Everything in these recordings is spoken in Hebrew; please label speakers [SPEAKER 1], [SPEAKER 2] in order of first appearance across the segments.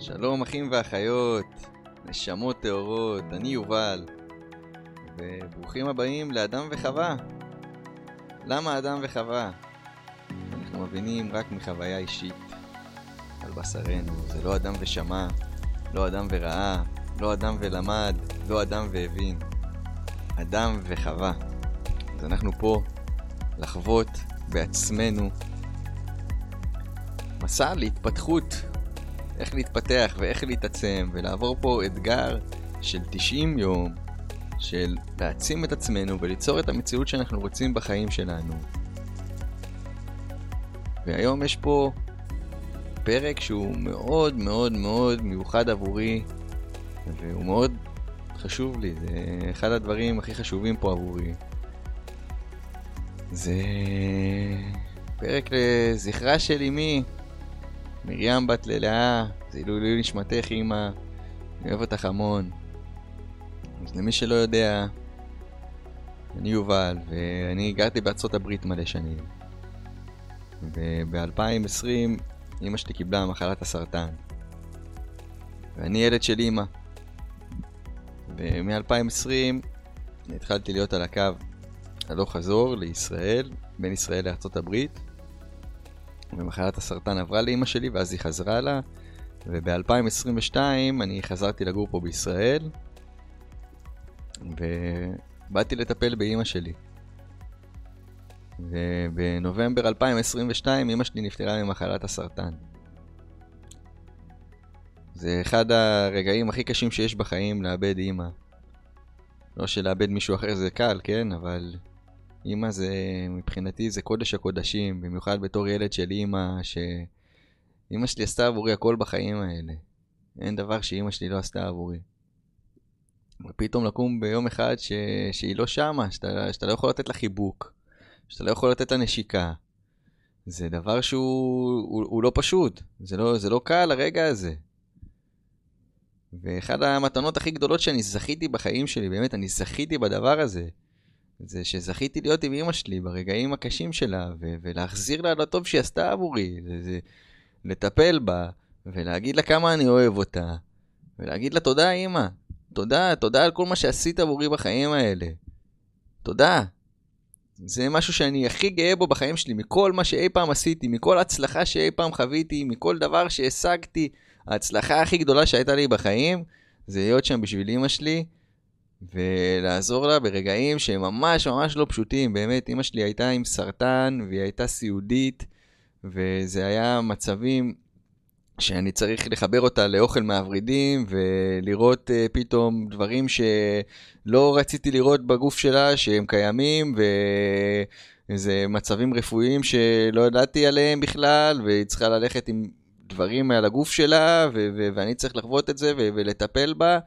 [SPEAKER 1] שלום אחים ואחיות, נשמות טהורות, אני יובל, וברוכים הבאים לאדם וחווה. למה אדם וחווה? אנחנו מבינים רק מחוויה אישית על בשרנו, זה לא אדם ושמע, לא אדם וראה, לא אדם ולמד, לא אדם והבין. אדם וחווה. אז אנחנו פה לחוות בעצמנו מסע להתפתחות איך להתפתח ואיך להתעצם ולעבור פה אתגר של 90 יום של להעצים את עצמנו וליצור את המציאות שאנחנו רוצים בחיים שלנו. והיום יש פה פרק שהוא מאוד מאוד מאוד מיוחד עבורי והוא מאוד חשוב לי, זה אחד הדברים הכי חשובים פה עבורי. זה פרק לזכרה של אמי, מרים בת ללאה, זה עילוי נשמתך אמא, אני אוהב אותך המון. אז למי שלא יודע, אני יובל, ואני גרתי בארצות הברית מלא שנים. וב-2020 אמא שלי קיבלה מחלת הסרטן. ואני ילד של אמא. ומ-2020 התחלתי להיות על הקו הלוך חזור לישראל, בין ישראל לארצות הברית. ומחלת הסרטן עברה לאימא שלי ואז היא חזרה לה, וב-2022 אני חזרתי לגור פה בישראל, ובאתי לטפל באימא שלי. ובנובמבר 2022 אימא שלי נפטרה ממחלת הסרטן. זה אחד הרגעים הכי קשים שיש בחיים לאבד אימא. לא שלאבד מישהו אחר זה קל, כן? אבל אימא זה, מבחינתי זה קודש הקודשים, במיוחד בתור ילד של אימא, שאימא שלי עשתה עבורי הכל בחיים האלה. אין דבר שאימא שלי לא עשתה עבורי. ופתאום לקום ביום אחד ש... שהיא לא שמה, שאתה, שאתה לא יכול לתת לה חיבוק, שאתה לא יכול לתת לה נשיקה. זה דבר שהוא הוא, הוא לא פשוט, זה לא, זה לא קל הרגע הזה. ואחד המתנות הכי גדולות שאני זכיתי בחיים שלי, באמת, אני זכיתי בדבר הזה. זה שזכיתי להיות עם אמא שלי ברגעים הקשים שלה, ו- ולהחזיר לה לטוב שהיא עשתה עבורי, זה, זה לטפל בה, ולהגיד לה כמה אני אוהב אותה, ולהגיד לה תודה אמא, תודה, תודה על כל מה שעשית עבורי בחיים האלה. תודה. זה משהו שאני הכי גאה בו בחיים שלי, מכל מה שאי פעם עשיתי, מכל הצלחה שאי פעם חוויתי, מכל דבר שהשגתי. ההצלחה הכי גדולה שהייתה לי בחיים, זה להיות שם בשביל אמא שלי, ולעזור לה ברגעים שהם ממש ממש לא פשוטים. באמת, אימא שלי הייתה עם סרטן והיא הייתה סיעודית, וזה היה מצבים שאני צריך לחבר אותה לאוכל מהוורידים ולראות uh, פתאום דברים שלא רציתי לראות בגוף שלה שהם קיימים וזה מצבים רפואיים שלא ידעתי עליהם בכלל והיא צריכה ללכת עם דברים על הגוף שלה ו- ו- ואני צריך לחוות את זה ו- ולטפל בה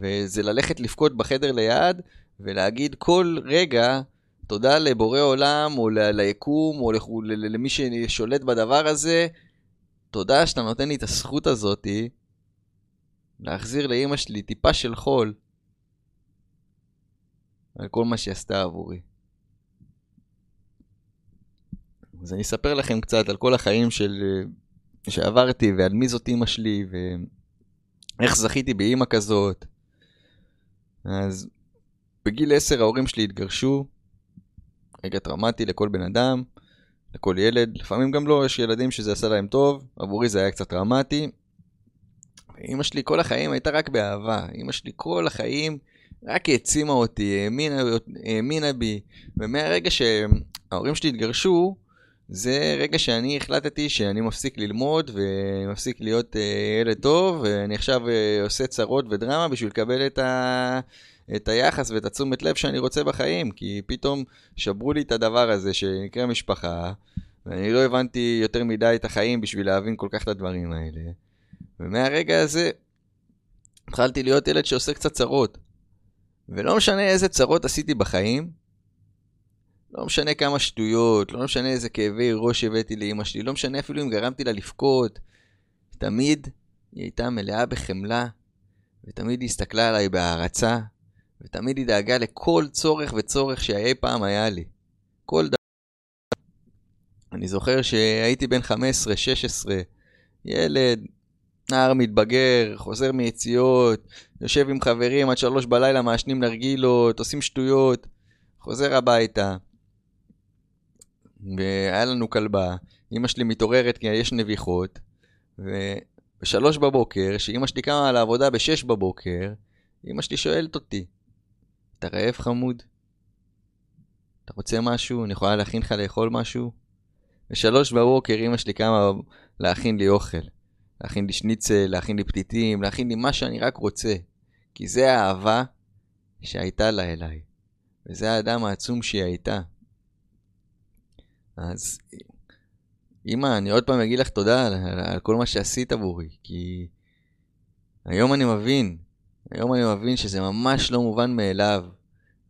[SPEAKER 1] וזה ללכת לבכות בחדר ליד, ולהגיד כל רגע תודה לבורא עולם, או ל- ליקום, או ל- למי ששולט בדבר הזה, תודה שאתה נותן לי את הזכות הזאתי להחזיר לאימא שלי טיפה של חול על כל מה שהיא עשתה עבורי. אז אני אספר לכם קצת על כל החיים של... שעברתי ועל מי זאת אימא שלי ואיך זכיתי באימא כזאת אז בגיל 10 ההורים שלי התגרשו, רגע טראומטי לכל בן אדם, לכל ילד, לפעמים גם לא, יש ילדים שזה עשה להם טוב, עבורי זה היה קצת טראומטי. אמא שלי כל החיים הייתה רק באהבה, אמא שלי כל החיים רק העצימה אותי, האמינה, האמינה בי, ומהרגע שההורים שלי התגרשו, זה רגע שאני החלטתי שאני מפסיק ללמוד ומפסיק להיות uh, ילד טוב, ואני עכשיו uh, עושה צרות ודרמה בשביל לקבל את, ה... את היחס ואת התשומת לב שאני רוצה בחיים, כי פתאום שברו לי את הדבר הזה שנקרא משפחה, ואני לא הבנתי יותר מדי את החיים בשביל להבין כל כך את הדברים האלה. ומהרגע הזה התחלתי להיות ילד שעושה קצת צרות. ולא משנה איזה צרות עשיתי בחיים, לא משנה כמה שטויות, לא משנה איזה כאבי ראש הבאתי לאמא שלי, לא משנה אפילו אם גרמתי לה לבכות. תמיד היא הייתה מלאה בחמלה, ותמיד היא הסתכלה עליי בהערצה, ותמיד היא דאגה לכל צורך וצורך שאי פעם היה לי. כל דבר. אני זוכר שהייתי בן 15-16, ילד, נער מתבגר, חוזר מיציאות, יושב עם חברים עד שלוש בלילה, מעשנים נרגילות, עושים שטויות, חוזר הביתה. והיה לנו כלבה, אמא שלי מתעוררת כי יש נביחות, ובשלוש בבוקר, שאמא שלי קמה לעבודה בשש בבוקר, אמא שלי שואלת אותי, אתה רעב חמוד? אתה רוצה משהו? אני יכולה להכין לך לאכול משהו? בשלוש בבוקר אמא שלי קמה להכין לי אוכל. להכין לי שניצל, להכין לי פתיתים, להכין לי מה שאני רק רוצה. כי זה האהבה שהייתה לה אליי. וזה האדם העצום שהיא הייתה. אז אמא, אני עוד פעם אגיד לך תודה על, על, על כל מה שעשית עבורי, כי היום אני מבין, היום אני מבין שזה ממש לא מובן מאליו,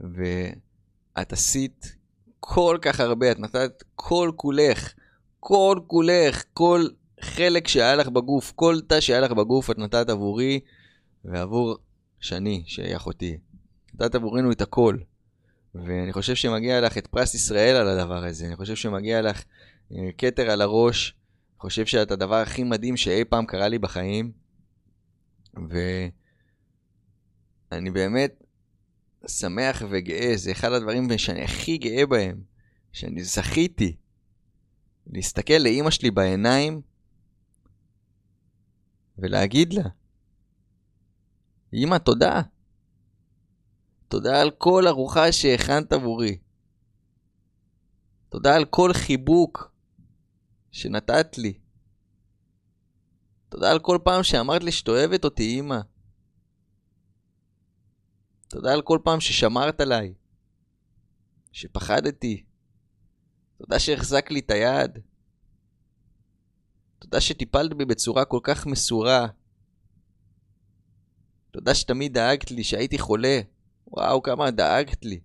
[SPEAKER 1] ואת עשית כל כך הרבה, את נתת כל כולך, כל כולך, כל חלק שהיה לך בגוף, כל תא שהיה לך בגוף את נתת עבורי ועבור שני, שהיא אחותי. נתת עבורנו את הכל. ואני חושב שמגיע לך את פרס ישראל על הדבר הזה. אני חושב שמגיע לך אה, כתר על הראש. אני חושב שאת הדבר הכי מדהים שאי פעם קרה לי בחיים. ואני באמת שמח וגאה, זה אחד הדברים שאני הכי גאה בהם, שאני זכיתי להסתכל לאימא שלי בעיניים ולהגיד לה, אמא, תודה. תודה על כל ארוחה שהכנת עבורי. תודה על כל חיבוק שנתת לי. תודה על כל פעם שאמרת לי שאת אוהבת אותי, אמא. תודה על כל פעם ששמרת עליי, שפחדתי. תודה שהחזק לי את היד. תודה שטיפלת בי בצורה כל כך מסורה. תודה שתמיד דאגת לי שהייתי חולה. וואו, כמה דאגת לי.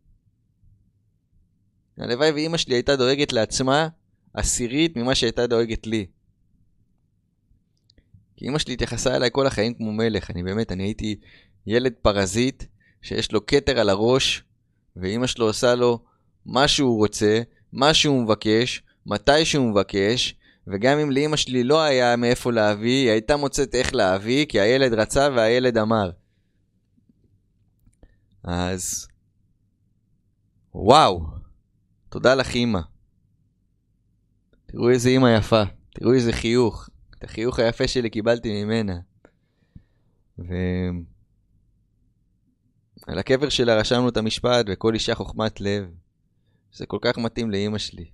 [SPEAKER 1] הלוואי ואימא שלי הייתה דואגת לעצמה עשירית ממה שהייתה דואגת לי. כי אימא שלי התייחסה אליי כל החיים כמו מלך. אני באמת, אני הייתי ילד פרזיט שיש לו כתר על הראש, ואימא שלו עושה לו מה שהוא רוצה, מה שהוא מבקש, מתי שהוא מבקש, וגם אם לאימא שלי לא היה מאיפה להביא, היא הייתה מוצאת איך להביא, כי הילד רצה והילד אמר. אז... וואו, תודה לך אימא. תראו איזה אימא יפה, תראו איזה חיוך. את החיוך היפה שלי קיבלתי ממנה. ו... על הקבר שלה רשמנו את המשפט, וכל אישה חוכמת לב. זה כל כך מתאים לאימא שלי.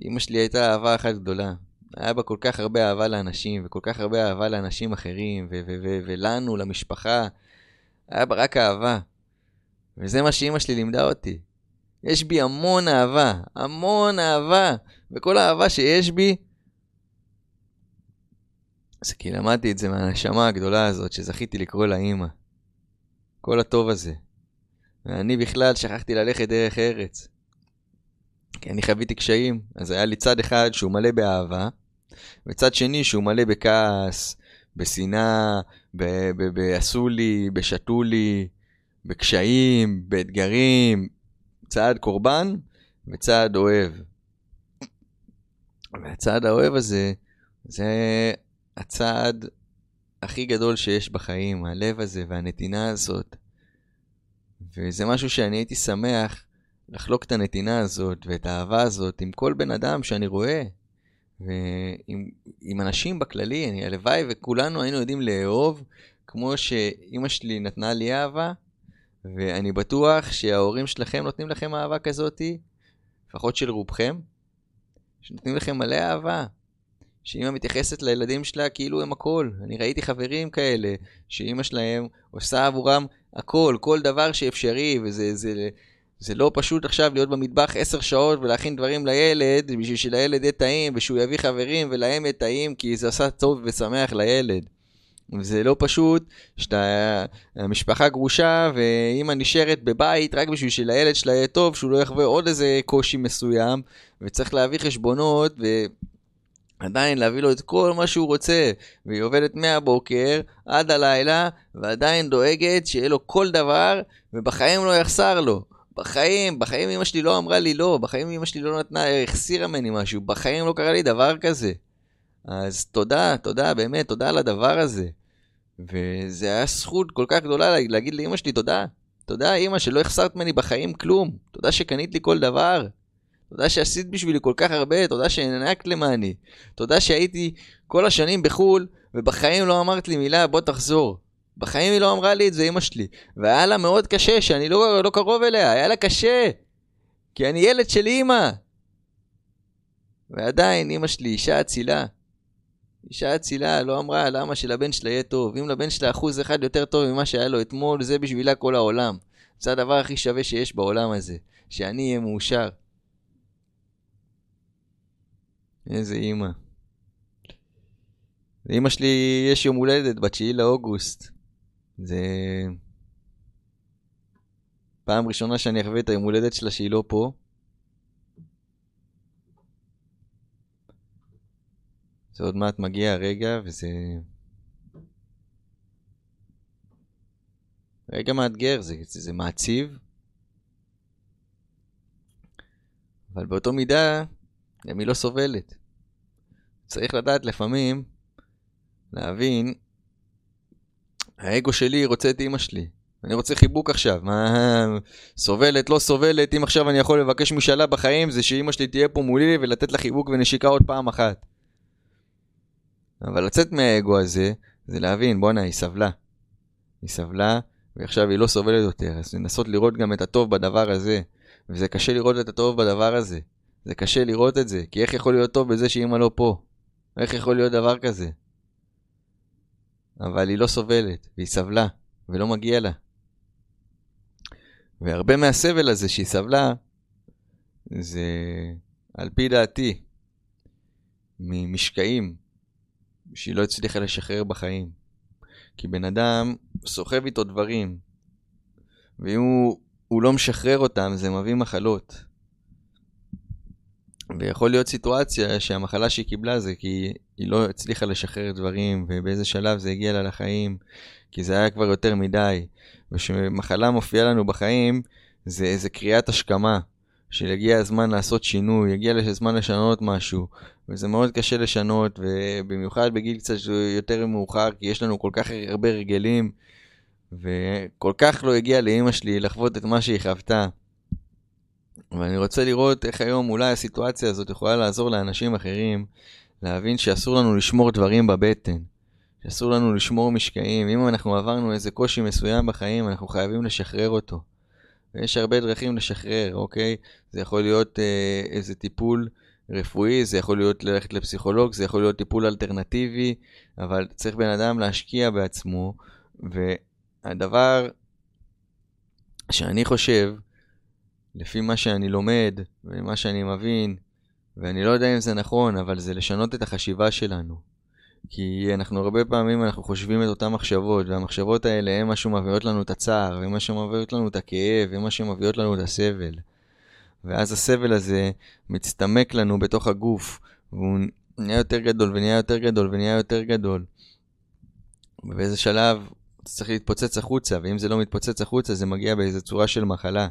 [SPEAKER 1] אימא שלי הייתה אהבה אחת גדולה. היה בה כל כך הרבה אהבה לאנשים, וכל כך הרבה אהבה לאנשים אחרים, ולנו, למשפחה. היה בה רק אהבה. וזה מה שאימא שלי לימדה אותי. יש בי המון אהבה, המון אהבה, וכל האהבה שיש בי, זה כי למדתי את זה מהנשמה הגדולה הזאת שזכיתי לקרוא לה אימא. כל הטוב הזה. ואני בכלל שכחתי ללכת דרך ארץ. כי אני חוויתי קשיים, אז היה לי צד אחד שהוא מלא באהבה, וצד שני שהוא מלא בכעס, בשנאה, בעשו לי, בשתו לי, בקשיים, באתגרים, צעד קורבן וצעד אוהב. והצעד האוהב הזה, זה הצעד הכי גדול שיש בחיים, הלב הזה והנתינה הזאת. וזה משהו שאני הייתי שמח לחלוק את הנתינה הזאת ואת האהבה הזאת עם כל בן אדם שאני רואה. ועם אנשים בכללי, אני הלוואי וכולנו היינו יודעים לאהוב כמו שאימא שלי נתנה לי אהבה, ואני בטוח שההורים שלכם נותנים לכם אהבה כזאתי, לפחות של רובכם, שנותנים לכם מלא אהבה. שאימא מתייחסת לילדים שלה כאילו הם הכל. אני ראיתי חברים כאלה, שאימא שלהם עושה עבורם הכל, כל דבר שאפשרי, וזה זה, זה לא פשוט עכשיו להיות במטבח עשר שעות ולהכין דברים לילד, בשביל שלילד יהיה טעים, ושהוא יביא חברים ולהם יהיה טעים, כי זה עושה טוב ושמח לילד. וזה לא פשוט שאתה משפחה גרושה ואימא נשארת בבית רק בשביל שלילד שלה יהיה טוב, שהוא לא יחווה עוד איזה קושי מסוים, וצריך להביא חשבונות, ו... עדיין להביא לו את כל מה שהוא רוצה, והיא עובדת מהבוקר עד הלילה, ועדיין דואגת שיהיה לו כל דבר, ובחיים לא יחסר לו. בחיים, בחיים אמא שלי לא אמרה לי לא, בחיים אמא שלי לא נתנה, החסירה ממני משהו, בחיים לא קרה לי דבר כזה. אז תודה, תודה, באמת, תודה על הדבר הזה. וזה היה זכות כל כך גדולה להגיד לאמא שלי תודה. תודה, אמא, שלא החסרת ממני בחיים כלום. תודה שקנית לי כל דבר. תודה שעשית בשבילי כל כך הרבה, תודה שהענקת למעני. תודה שהייתי כל השנים בחו"ל, ובחיים לא אמרת לי מילה, בוא תחזור. בחיים היא לא אמרה לי את זה, אמא שלי. והיה לה מאוד קשה, שאני לא, לא קרוב אליה, היה לה קשה. כי אני ילד של אמא. ועדיין, אמא שלי אישה אצילה. אישה אצילה לא אמרה למה שלבן שלה יהיה טוב. אם לבן שלה אחוז אחד יותר טוב ממה שהיה לו אתמול, זה בשבילה כל העולם. זה הדבר הכי שווה שיש בעולם הזה. שאני אהיה מאושר. איזה אימא. לאמא שלי יש יום הולדת ב-9 לאוגוסט. זה... פעם ראשונה שאני אחווה את היום הולדת שלה שהיא לא פה. זה עוד מעט מגיע הרגע, וזה... רגע מאתגר, זה, זה, זה מעציב. אבל באותו מידה, גם היא לא סובלת. צריך לדעת לפעמים, להבין, האגו שלי רוצה את אימא שלי. אני רוצה חיבוק עכשיו. מה, סובלת, לא סובלת, אם עכשיו אני יכול לבקש משאלה בחיים, זה שאימא שלי תהיה פה מולי ולתת לה חיבוק ונשיקה עוד פעם אחת. אבל לצאת מהאגו הזה, זה להבין, בואנה, היא סבלה. היא סבלה, ועכשיו היא לא סובלת יותר, אז לנסות לראות גם את הטוב בדבר הזה. וזה קשה לראות את הטוב בדבר הזה. זה קשה לראות את זה, כי איך יכול להיות טוב בזה שאימא לא פה? איך יכול להיות דבר כזה? אבל היא לא סובלת, והיא סבלה, ולא מגיע לה. והרבה מהסבל הזה שהיא סבלה, זה על פי דעתי, ממשקעים שהיא לא הצליחה לשחרר בחיים. כי בן אדם סוחב איתו דברים, ואם הוא, הוא לא משחרר אותם, זה מביא מחלות. ויכול להיות סיטואציה שהמחלה שהיא קיבלה זה כי היא לא הצליחה לשחרר דברים, ובאיזה שלב זה הגיע לה לחיים, כי זה היה כבר יותר מדי. וכשמחלה מופיעה לנו בחיים, זה איזה קריאת השכמה, שהגיע הזמן לעשות שינוי, הגיע הזמן לשנות משהו, וזה מאוד קשה לשנות, ובמיוחד בגיל קצת יותר מאוחר, כי יש לנו כל כך הרבה רגלים, וכל כך לא הגיע לאימא שלי לחוות את מה שהיא חוותה. ואני רוצה לראות איך היום אולי הסיטואציה הזאת יכולה לעזור לאנשים אחרים להבין שאסור לנו לשמור דברים בבטן, שאסור לנו לשמור משקעים. אם אנחנו עברנו איזה קושי מסוים בחיים, אנחנו חייבים לשחרר אותו. ויש הרבה דרכים לשחרר, אוקיי? זה יכול להיות אה, איזה טיפול רפואי, זה יכול להיות ללכת לפסיכולוג, זה יכול להיות טיפול אלטרנטיבי, אבל צריך בן אדם להשקיע בעצמו, והדבר שאני חושב, לפי מה שאני לומד ומה שאני מבין, ואני לא יודע אם זה נכון, אבל זה לשנות את החשיבה שלנו. כי אנחנו הרבה פעמים אנחנו חושבים את אותן מחשבות, והמחשבות האלה הן מה שמביאות לנו את הצער, והן מה שמביאות לנו את הכאב, והן מה שמביאות לנו את הסבל. ואז הסבל הזה מצטמק לנו בתוך הגוף, והוא נהיה יותר גדול ונהיה יותר גדול ונהיה יותר גדול. ובאיזה שלב זה צריך להתפוצץ החוצה, ואם זה לא מתפוצץ החוצה זה מגיע באיזה צורה של מחלה.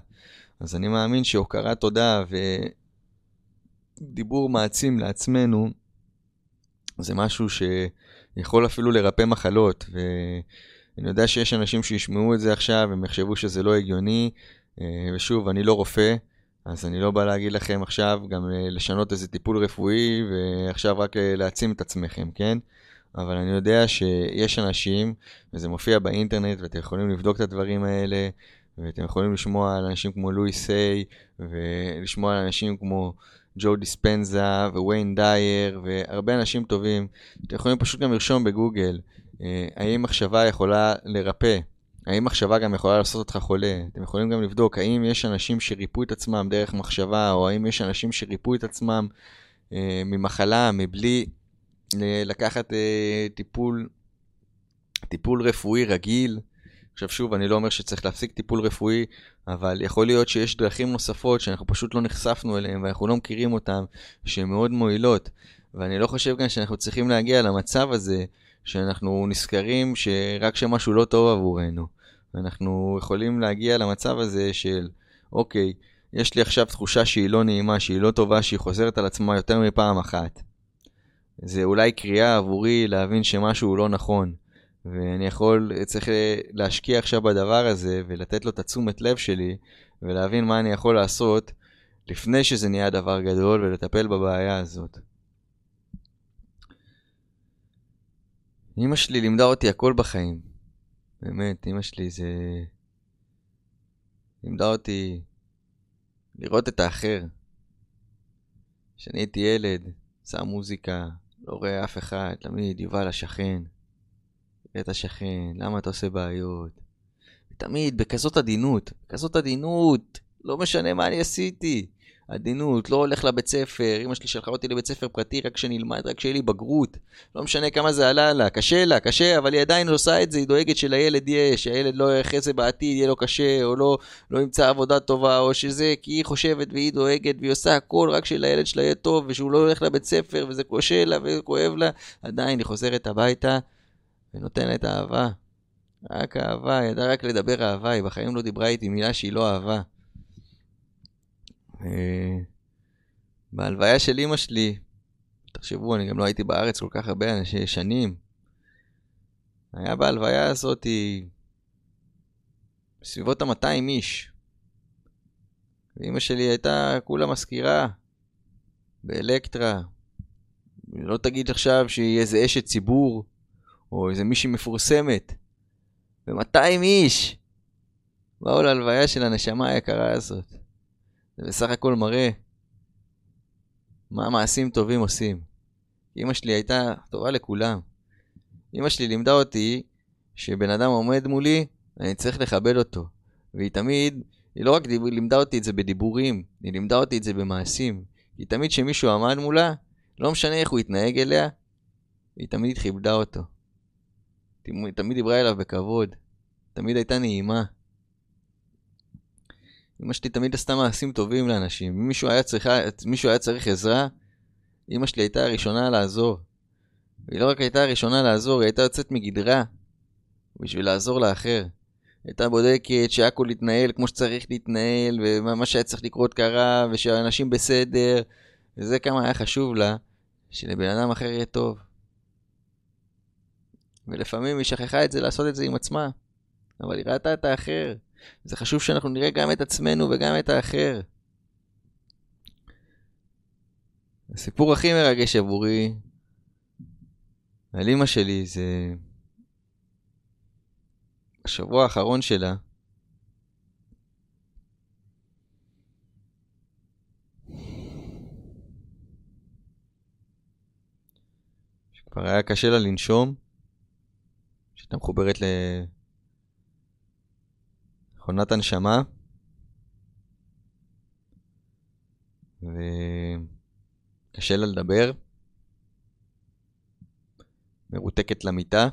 [SPEAKER 1] אז אני מאמין שהוקרת תודה ודיבור מעצים לעצמנו, זה משהו שיכול אפילו לרפא מחלות. ואני יודע שיש אנשים שישמעו את זה עכשיו, הם יחשבו שזה לא הגיוני. אה, ושוב, אני לא רופא, אז אני לא בא להגיד לכם עכשיו גם אה, לשנות איזה טיפול רפואי, ועכשיו רק אה, להעצים את עצמכם, כן? אבל אני יודע שיש אנשים, וזה מופיע באינטרנט, ואתם יכולים לבדוק את הדברים האלה, ואתם יכולים לשמוע על אנשים כמו לואי סיי, ולשמוע על אנשים כמו ג'ו דיספנזה וויין דייר, והרבה אנשים טובים. אתם יכולים פשוט גם לרשום בגוגל, אה, האם מחשבה יכולה לרפא? האם מחשבה גם יכולה לעשות אותך חולה? אתם יכולים גם לבדוק האם יש אנשים שריפו את עצמם דרך מחשבה, או האם יש אנשים שריפו את עצמם אה, ממחלה, מבלי אה, לקחת אה, טיפול, טיפול רפואי רגיל. עכשיו שוב, אני לא אומר שצריך להפסיק טיפול רפואי, אבל יכול להיות שיש דרכים נוספות שאנחנו פשוט לא נחשפנו אליהן ואנחנו לא מכירים אותן, שהן מאוד מועילות. ואני לא חושב גם שאנחנו צריכים להגיע למצב הזה שאנחנו נזכרים שרק שמשהו לא טוב עבורנו. אנחנו יכולים להגיע למצב הזה של, אוקיי, יש לי עכשיו תחושה שהיא לא נעימה, שהיא לא טובה, שהיא חוזרת על עצמה יותר מפעם אחת. זה אולי קריאה עבורי להבין שמשהו לא נכון. ואני יכול, צריך להשקיע עכשיו בדבר הזה ולתת לו את התשומת לב שלי ולהבין מה אני יכול לעשות לפני שזה נהיה דבר גדול ולטפל בבעיה הזאת. אמא שלי לימדה אותי הכל בחיים. באמת, אמא שלי זה... לימדה אותי לראות את האחר. כשאני הייתי ילד, שם מוזיקה, לא רואה אף אחד, תמיד יובל השכן. את השכן, למה אתה עושה בעיות? תמיד בכזאת עדינות, בכזאת עדינות, לא משנה מה אני עשיתי. עדינות, לא הולך לבית ספר, אמא שלי שלחה אותי לבית ספר פרטי רק שנלמד, רק שיהיה לי בגרות. לא משנה כמה זה עלה לה, קשה לה, קשה, אבל היא עדיין עושה את זה, היא דואגת שלילד יהיה, שהילד לא אחרי זה בעתיד יהיה לו קשה, או לא, לא ימצא עבודה טובה, או שזה כי היא חושבת והיא דואגת והיא עושה הכל רק שלילד שלה יהיה טוב, ושהוא לא הולך לבית ספר, וזה קשה לה וכואב לה, עדיין היא חוזרת הביתה ונותנת אהבה. רק אהבה, היא ידעה רק לדבר אהבה, היא בחיים לא דיברה איתי מילה שהיא לא אהבה. אה, בהלוויה של אימא שלי, תחשבו, אני גם לא הייתי בארץ כל כך הרבה אנשים, שנים. היה בהלוויה הזאת בסביבות ה-200 איש. ואימא שלי הייתה כולה מזכירה באלקטרה. לא תגיד עכשיו שהיא איזה אשת ציבור, או איזה מישהי מפורסמת. ו-200 איש באו להלוויה של הנשמה היקרה הזאת. זה בסך הכל מראה מה מעשים טובים עושים. אמא שלי הייתה טובה לכולם. אמא שלי לימדה אותי שבן אדם עומד מולי, אני צריך לכבד אותו. והיא תמיד, היא לא רק דיב, לימדה אותי את זה בדיבורים, היא לימדה אותי את זה במעשים. היא תמיד כשמישהו עמד מולה, לא משנה איך הוא התנהג אליה, היא תמיד כיבדה אותו. תמיד דיברה אליו בכבוד. תמיד הייתה נעימה. אמא שלי תמיד עשתה מעשים טובים לאנשים. אם מישהו היה, צריכה, מישהו היה צריך עזרה, אמא שלי הייתה הראשונה לעזור. והיא לא רק הייתה הראשונה לעזור, היא הייתה יוצאת מגדרה בשביל לעזור לאחר. הייתה בודקת שהכל יתנהל כמו שצריך להתנהל, ומה שהיה צריך לקרות קרה, ושהאנשים בסדר, וזה כמה היה חשוב לה, שלבן אדם אחר יהיה טוב. ולפעמים היא שכחה את זה לעשות את זה עם עצמה, אבל היא ראתה את האחר. זה חשוב שאנחנו נראה גם את עצמנו וגם את האחר. הסיפור הכי מרגש עבורי על אימא שלי זה השבוע האחרון שלה. שכבר היה קשה לה לנשום, שהייתה מחוברת ל... מכונת הנשמה. וקשה לה לדבר. מרותקת למיטה.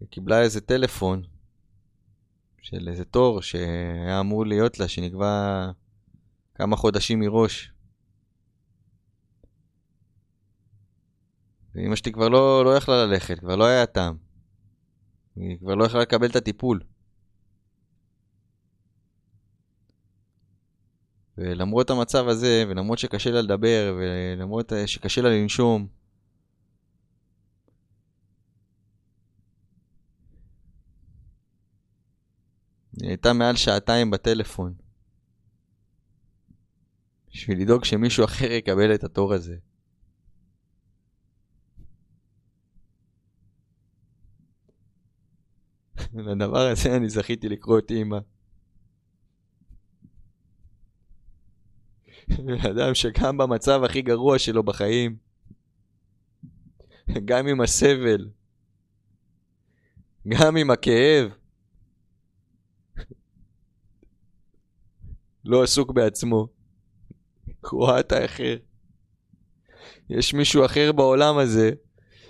[SPEAKER 1] וקיבלה איזה טלפון של איזה תור שהיה אמור להיות לה, שנקבע כמה חודשים מראש. ואימא שלי כבר לא, לא יכלה ללכת, כבר לא היה טעם. היא כבר לא יכלה לקבל את הטיפול. ולמרות המצב הזה, ולמרות שקשה לה לדבר, ולמרות שקשה לה לנשום, היא הייתה מעל שעתיים בטלפון. בשביל לדאוג שמישהו אחר יקבל את התור הזה. לדבר הזה אני זכיתי לקרוא את אימא. בן אדם שגם במצב הכי גרוע שלו בחיים, גם עם הסבל, גם עם הכאב, לא עסוק בעצמו. הוא את האחר. יש מישהו אחר בעולם הזה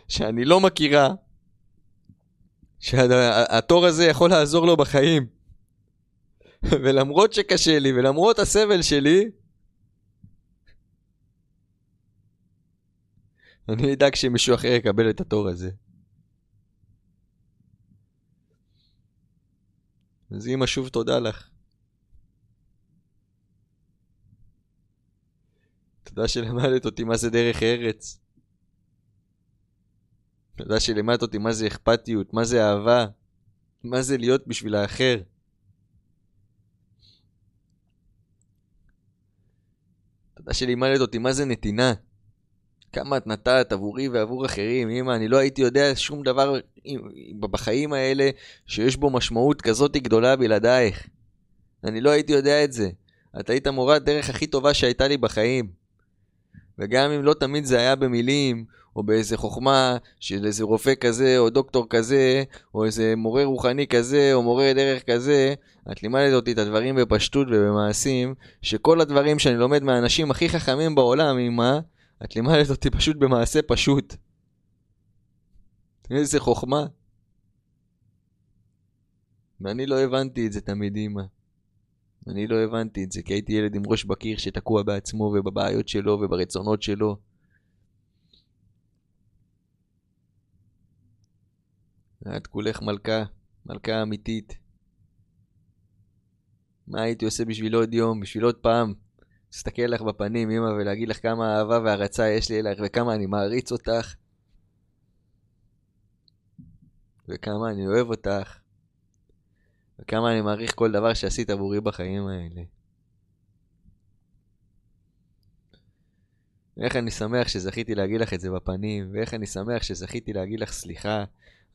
[SPEAKER 1] שאני לא מכירה, שהתור הזה יכול לעזור לו בחיים. ולמרות שקשה לי, ולמרות הסבל שלי, אני אדאג שמישהו אחר יקבל את התור הזה. אז אמא, שוב תודה לך. תודה שלמדת אותי מה זה דרך ארץ. תודה שלמדת אותי מה זה אכפתיות, מה זה אהבה, מה זה להיות בשביל האחר. תודה שלימדת אותי מה זה נתינה. כמה את נתת עבורי ועבור אחרים. אמא, אני לא הייתי יודע שום דבר בחיים האלה שיש בו משמעות כזאת גדולה בלעדייך. אני לא הייתי יודע את זה. את היית מורת דרך הכי טובה שהייתה לי בחיים. וגם אם לא תמיד זה היה במילים, או באיזה חוכמה של איזה רופא כזה, או דוקטור כזה, או איזה מורה רוחני כזה, או מורה דרך כזה, את לימדת אותי את הדברים בפשטות ובמעשים, שכל הדברים שאני לומד מהאנשים הכי חכמים בעולם, אמא, את לימדת אותי פשוט במעשה פשוט. איזה חוכמה. ואני לא הבנתי את זה תמיד, אמא. אני לא הבנתי את זה, כי הייתי ילד עם ראש בקיר שתקוע בעצמו ובבעיות שלו וברצונות שלו. את כולך מלכה, מלכה אמיתית. מה הייתי עושה בשביל עוד יום, בשביל עוד פעם? להסתכל לך בפנים, אמא, ולהגיד לך כמה אהבה והערצה יש לי אלייך, וכמה אני מעריץ אותך, וכמה אני אוהב אותך, וכמה אני מעריך כל דבר שעשית עבורי בחיים האלה. ואיך אני שמח שזכיתי להגיד לך את זה בפנים, ואיך אני שמח שזכיתי להגיד לך סליחה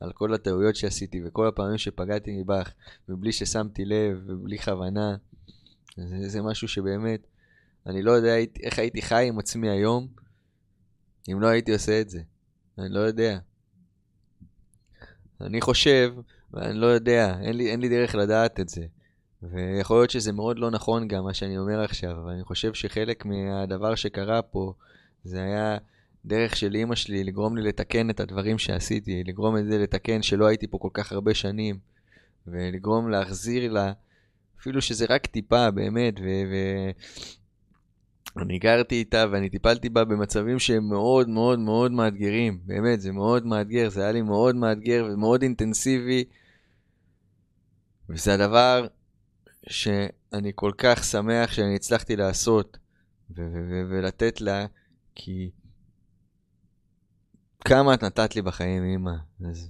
[SPEAKER 1] על כל הטעויות שעשיתי וכל הפעמים שפגעתי מבך, מבלי ששמתי לב ובלי כוונה. זה, זה משהו שבאמת, אני לא יודע איך הייתי חי עם עצמי היום, אם לא הייתי עושה את זה. אני לא יודע. אני חושב, ואני לא יודע, אין לי, אין לי דרך לדעת את זה. ויכול להיות שזה מאוד לא נכון גם מה שאני אומר עכשיו, אבל אני חושב שחלק מהדבר שקרה פה זה היה דרך של אימא שלי לגרום לי לתקן את הדברים שעשיתי, לגרום את זה לתקן שלא הייתי פה כל כך הרבה שנים, ולגרום להחזיר לה, אפילו שזה רק טיפה, באמת, ו... ו... אני גרתי איתה ואני טיפלתי בה במצבים שהם מאוד מאוד מאוד מאתגרים, באמת, זה מאוד מאתגר, זה היה לי מאוד מאתגר ומאוד אינטנסיבי, וזה הדבר שאני כל כך שמח שאני הצלחתי לעשות ולתת לה, כי כמה את נתת לי בחיים, אמא. אז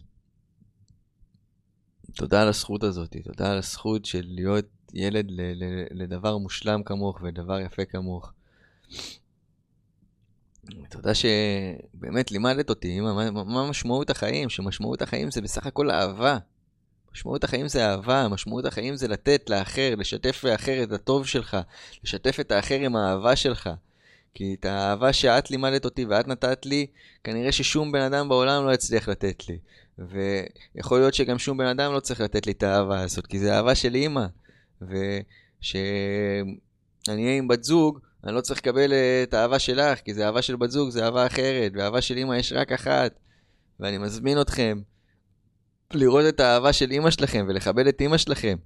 [SPEAKER 1] תודה על הזכות הזאת, תודה על הזכות של להיות ילד ל- ל- לדבר מושלם כמוך ודבר יפה כמוך. תודה שבאמת לימדת אותי, אמא, מה, מה משמעות החיים? שמשמעות החיים זה בסך הכל אהבה. משמעות החיים זה אהבה, משמעות החיים זה לתת לאחר, לשתף לאחר את הטוב שלך, לשתף את האחר עם האהבה שלך. כי את האהבה שאת לימדת אותי ואת נתת לי, כנראה ששום בן אדם בעולם לא יצליח לתת לי. ויכול להיות שגם שום בן אדם לא צריך לתת לי את האהבה הזאת, כי זה אהבה של אימא. ושאני אהיה עם בת זוג, אני לא צריך לקבל את האהבה שלך, כי זה אהבה של בת זוג, זה אהבה אחרת, ואהבה של אימא יש רק אחת. ואני מזמין אתכם לראות את האהבה של אימא שלכם ולכבד את אימא שלכם.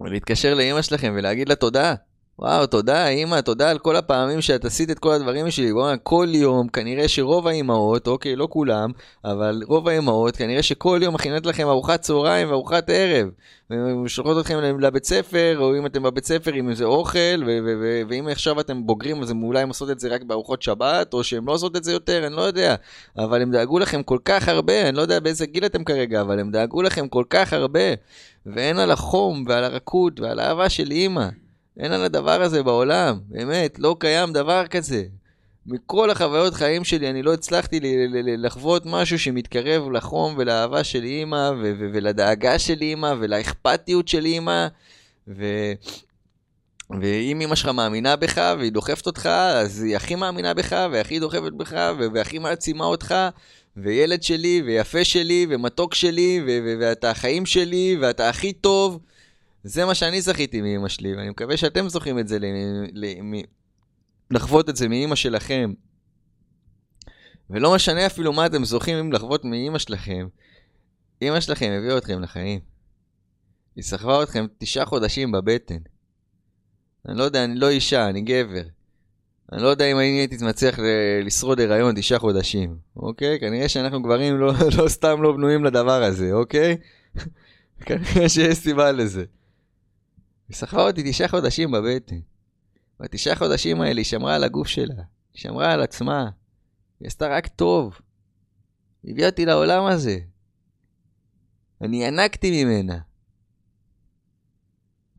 [SPEAKER 1] ולהתקשר לאימא שלכם ולהגיד לה תודה. וואו, תודה, אימא, תודה על כל הפעמים שאת עשית את כל הדברים שלי. בוא'נה, כל יום, כנראה שרוב האימהות, אוקיי, לא כולם, אבל רוב האימהות, כנראה שכל יום מכינות לכם ארוחת צהריים וארוחת ערב. ושולחות אתכם לבית ספר, או אם אתם בבית ספר עם איזה אוכל, ואם עכשיו אתם בוגרים, אז הם אולי הם עושות את זה רק בארוחות שבת, או שהם לא עושות את זה יותר, אני לא יודע. אבל הם דאגו לכם כל כך הרבה, אני לא יודע באיזה גיל אתם כרגע, אבל הם דאגו לכם כל כך הרבה. ואין על החום ועל הרכות ועל האהבה של אימא. אין על הדבר הזה בעולם, באמת, לא קיים דבר כזה. מכל החוויות חיים שלי אני לא הצלחתי לחוות משהו שמתקרב לחום ולאהבה של אימא ולדאגה של אימא ולאכפתיות של אימא. ו- ואם אימא שלך מאמינה בך והיא דוחפת אותך אז היא הכי מאמינה בך והכי דוחפת בך והכי מעצימה אותך. וילד שלי ויפה שלי ומתוק שלי ואתה החיים שלי ואתה הכי טוב זה מה שאני זכיתי מאמא שלי, ואני מקווה שאתם זוכים את זה, לחוות את זה מאמא שלכם. ולא משנה אפילו מה אתם זוכים לחוות מאמא שלכם. אמא שלכם הביאה אתכם לחיים. היא סחבה אתכם תשעה חודשים בבטן. אני לא יודע, אני לא אישה, אני גבר. אני לא יודע אם אני הייתי מצליח לשרוד הריון תשעה חודשים, אוקיי? כנראה שאנחנו גברים לא, לא סתם לא בנויים לדבר הזה, אוקיי? כנראה שיש סיבה לזה. היא סחבה אותי תשעה חודשים בבטן. בתשעה חודשים האלה היא שמרה על הגוף שלה, היא שמרה על עצמה, היא עשתה רק טוב. היא הביאה אותי לעולם הזה. אני ינקתי ממנה.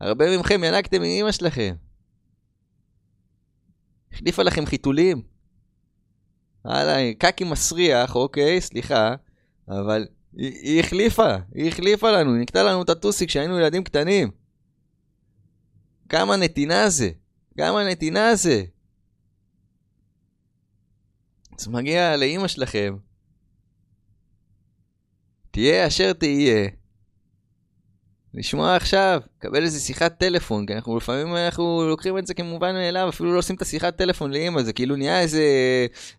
[SPEAKER 1] הרבה מכם ינקתם מאמא שלכם. החליפה לכם חיתולים. וואלה, קקי מסריח, אוקיי, סליחה, אבל היא, היא החליפה, היא החליפה לנו, היא נקטה לנו את הטוסי כשהיינו ילדים קטנים. כמה נתינה זה, כמה נתינה זה. אז מגיע לאימא שלכם, תהיה אשר תהיה, לשמוע עכשיו, קבל איזה שיחת טלפון, כי אנחנו לפעמים אנחנו לוקחים את זה כמובן מאליו, אפילו לא עושים את השיחת טלפון לאמא, זה כאילו נהיה איזה,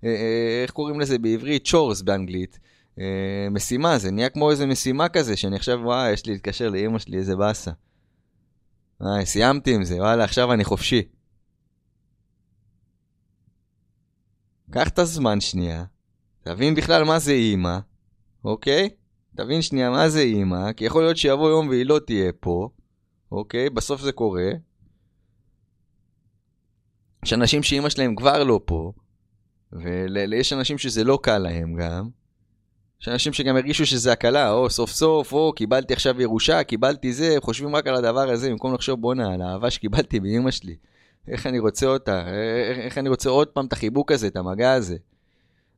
[SPEAKER 1] אה, אה, איך קוראים לזה בעברית? צ'ורס באנגלית. אה, משימה, זה נהיה כמו איזה משימה כזה, שאני עכשיו, וואי, יש לי להתקשר לאמא שלי, איזה באסה. וואי, סיימתי עם זה, וואלה, עכשיו אני חופשי. קח את הזמן שנייה, תבין בכלל מה זה אימא, אוקיי? תבין שנייה מה זה אימא, כי יכול להיות שיבוא יום והיא לא תהיה פה, אוקיי? בסוף זה קורה. יש אנשים שאימא שלהם כבר לא פה, ויש אנשים שזה לא קל להם גם. יש אנשים שגם הרגישו שזה הקלה, או סוף סוף, או קיבלתי עכשיו ירושה, קיבלתי זה, חושבים רק על הדבר הזה, במקום לחשוב בואנה, על האהבה שקיבלתי באימא שלי. איך אני רוצה אותה, איך, איך אני רוצה עוד פעם את החיבוק הזה, את המגע הזה.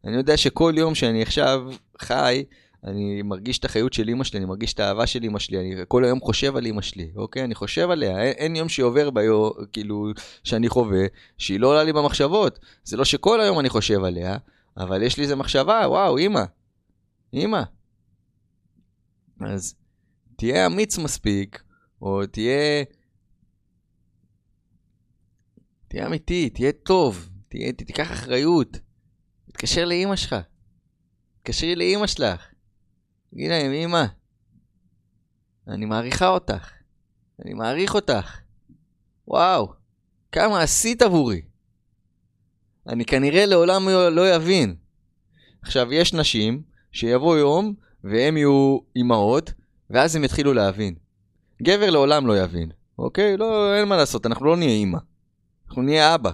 [SPEAKER 1] אני יודע שכל יום שאני עכשיו חי, אני מרגיש את החיות של אמא שלי, אני מרגיש את האהבה של אמא שלי, אני כל היום חושב על אמא שלי, אוקיי? אני חושב עליה, אין, אין יום שעובר ביו, כאילו, שאני חווה, שהיא לא עולה לי במחשבות. זה לא שכל היום אני חושב עליה, אבל יש לי איזה מחשבה, וואו, אמא, אמא. אז תהיה אמיץ מספיק, או תהיה... תהיה אמיתי, תהיה טוב, תהיה, תיקח אחריות. תתקשר לאימא שלך. תתקשרי לאימא שלך. תגיד להם, אמא, אני מעריכה אותך. אני מעריך אותך. וואו, כמה עשית עבורי. אני כנראה לעולם לא יבין. עכשיו, יש נשים שיבוא יום והם יהיו אימהות, ואז הם יתחילו להבין. גבר לעולם לא יבין, אוקיי? לא, אין מה לעשות, אנחנו לא נהיה אימא. אנחנו נהיה אבא.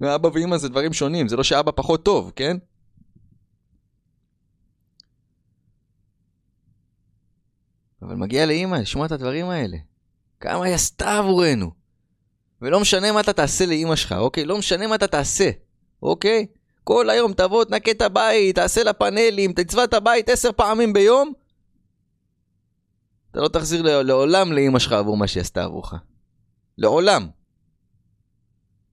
[SPEAKER 1] ואבא ואימא זה דברים שונים, זה לא שאבא פחות טוב, כן? אבל מגיע לאימא לשמוע את הדברים האלה. כמה היא עשתה עבורנו. ולא משנה מה אתה תעשה לאימא שלך, אוקיי? לא משנה מה אתה תעשה, אוקיי? כל היום תבוא, תנקה את הבית, תעשה לה פאנלים, תצבע את הבית עשר פעמים ביום. אתה לא תחזיר לעולם לאימא שלך עבור מה שהיא עשתה עבורך. לעולם.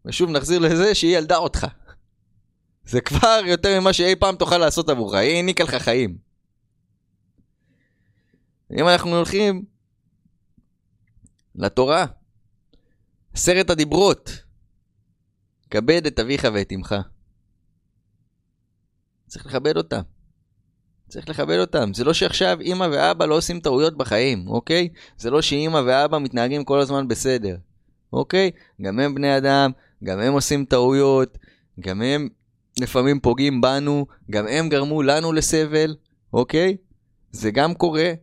[SPEAKER 1] ושוב נחזיר לזה שהיא ילדה אותך. זה כבר יותר ממה שאי פעם תוכל לעשות עבורך, היא העניקה לך חיים. אם אנחנו הולכים לתורה, עשרת הדיברות, כבד את אביך ואת אמך. צריך לכבד אותם. צריך לכבד אותם. זה לא שעכשיו אמא ואבא לא עושים טעויות בחיים, אוקיי? זה לא שאמא ואבא מתנהגים כל הזמן בסדר, אוקיי? גם הם בני אדם, גם הם עושים טעויות, גם הם לפעמים פוגעים בנו, גם הם גרמו לנו לסבל, אוקיי? זה גם קורה,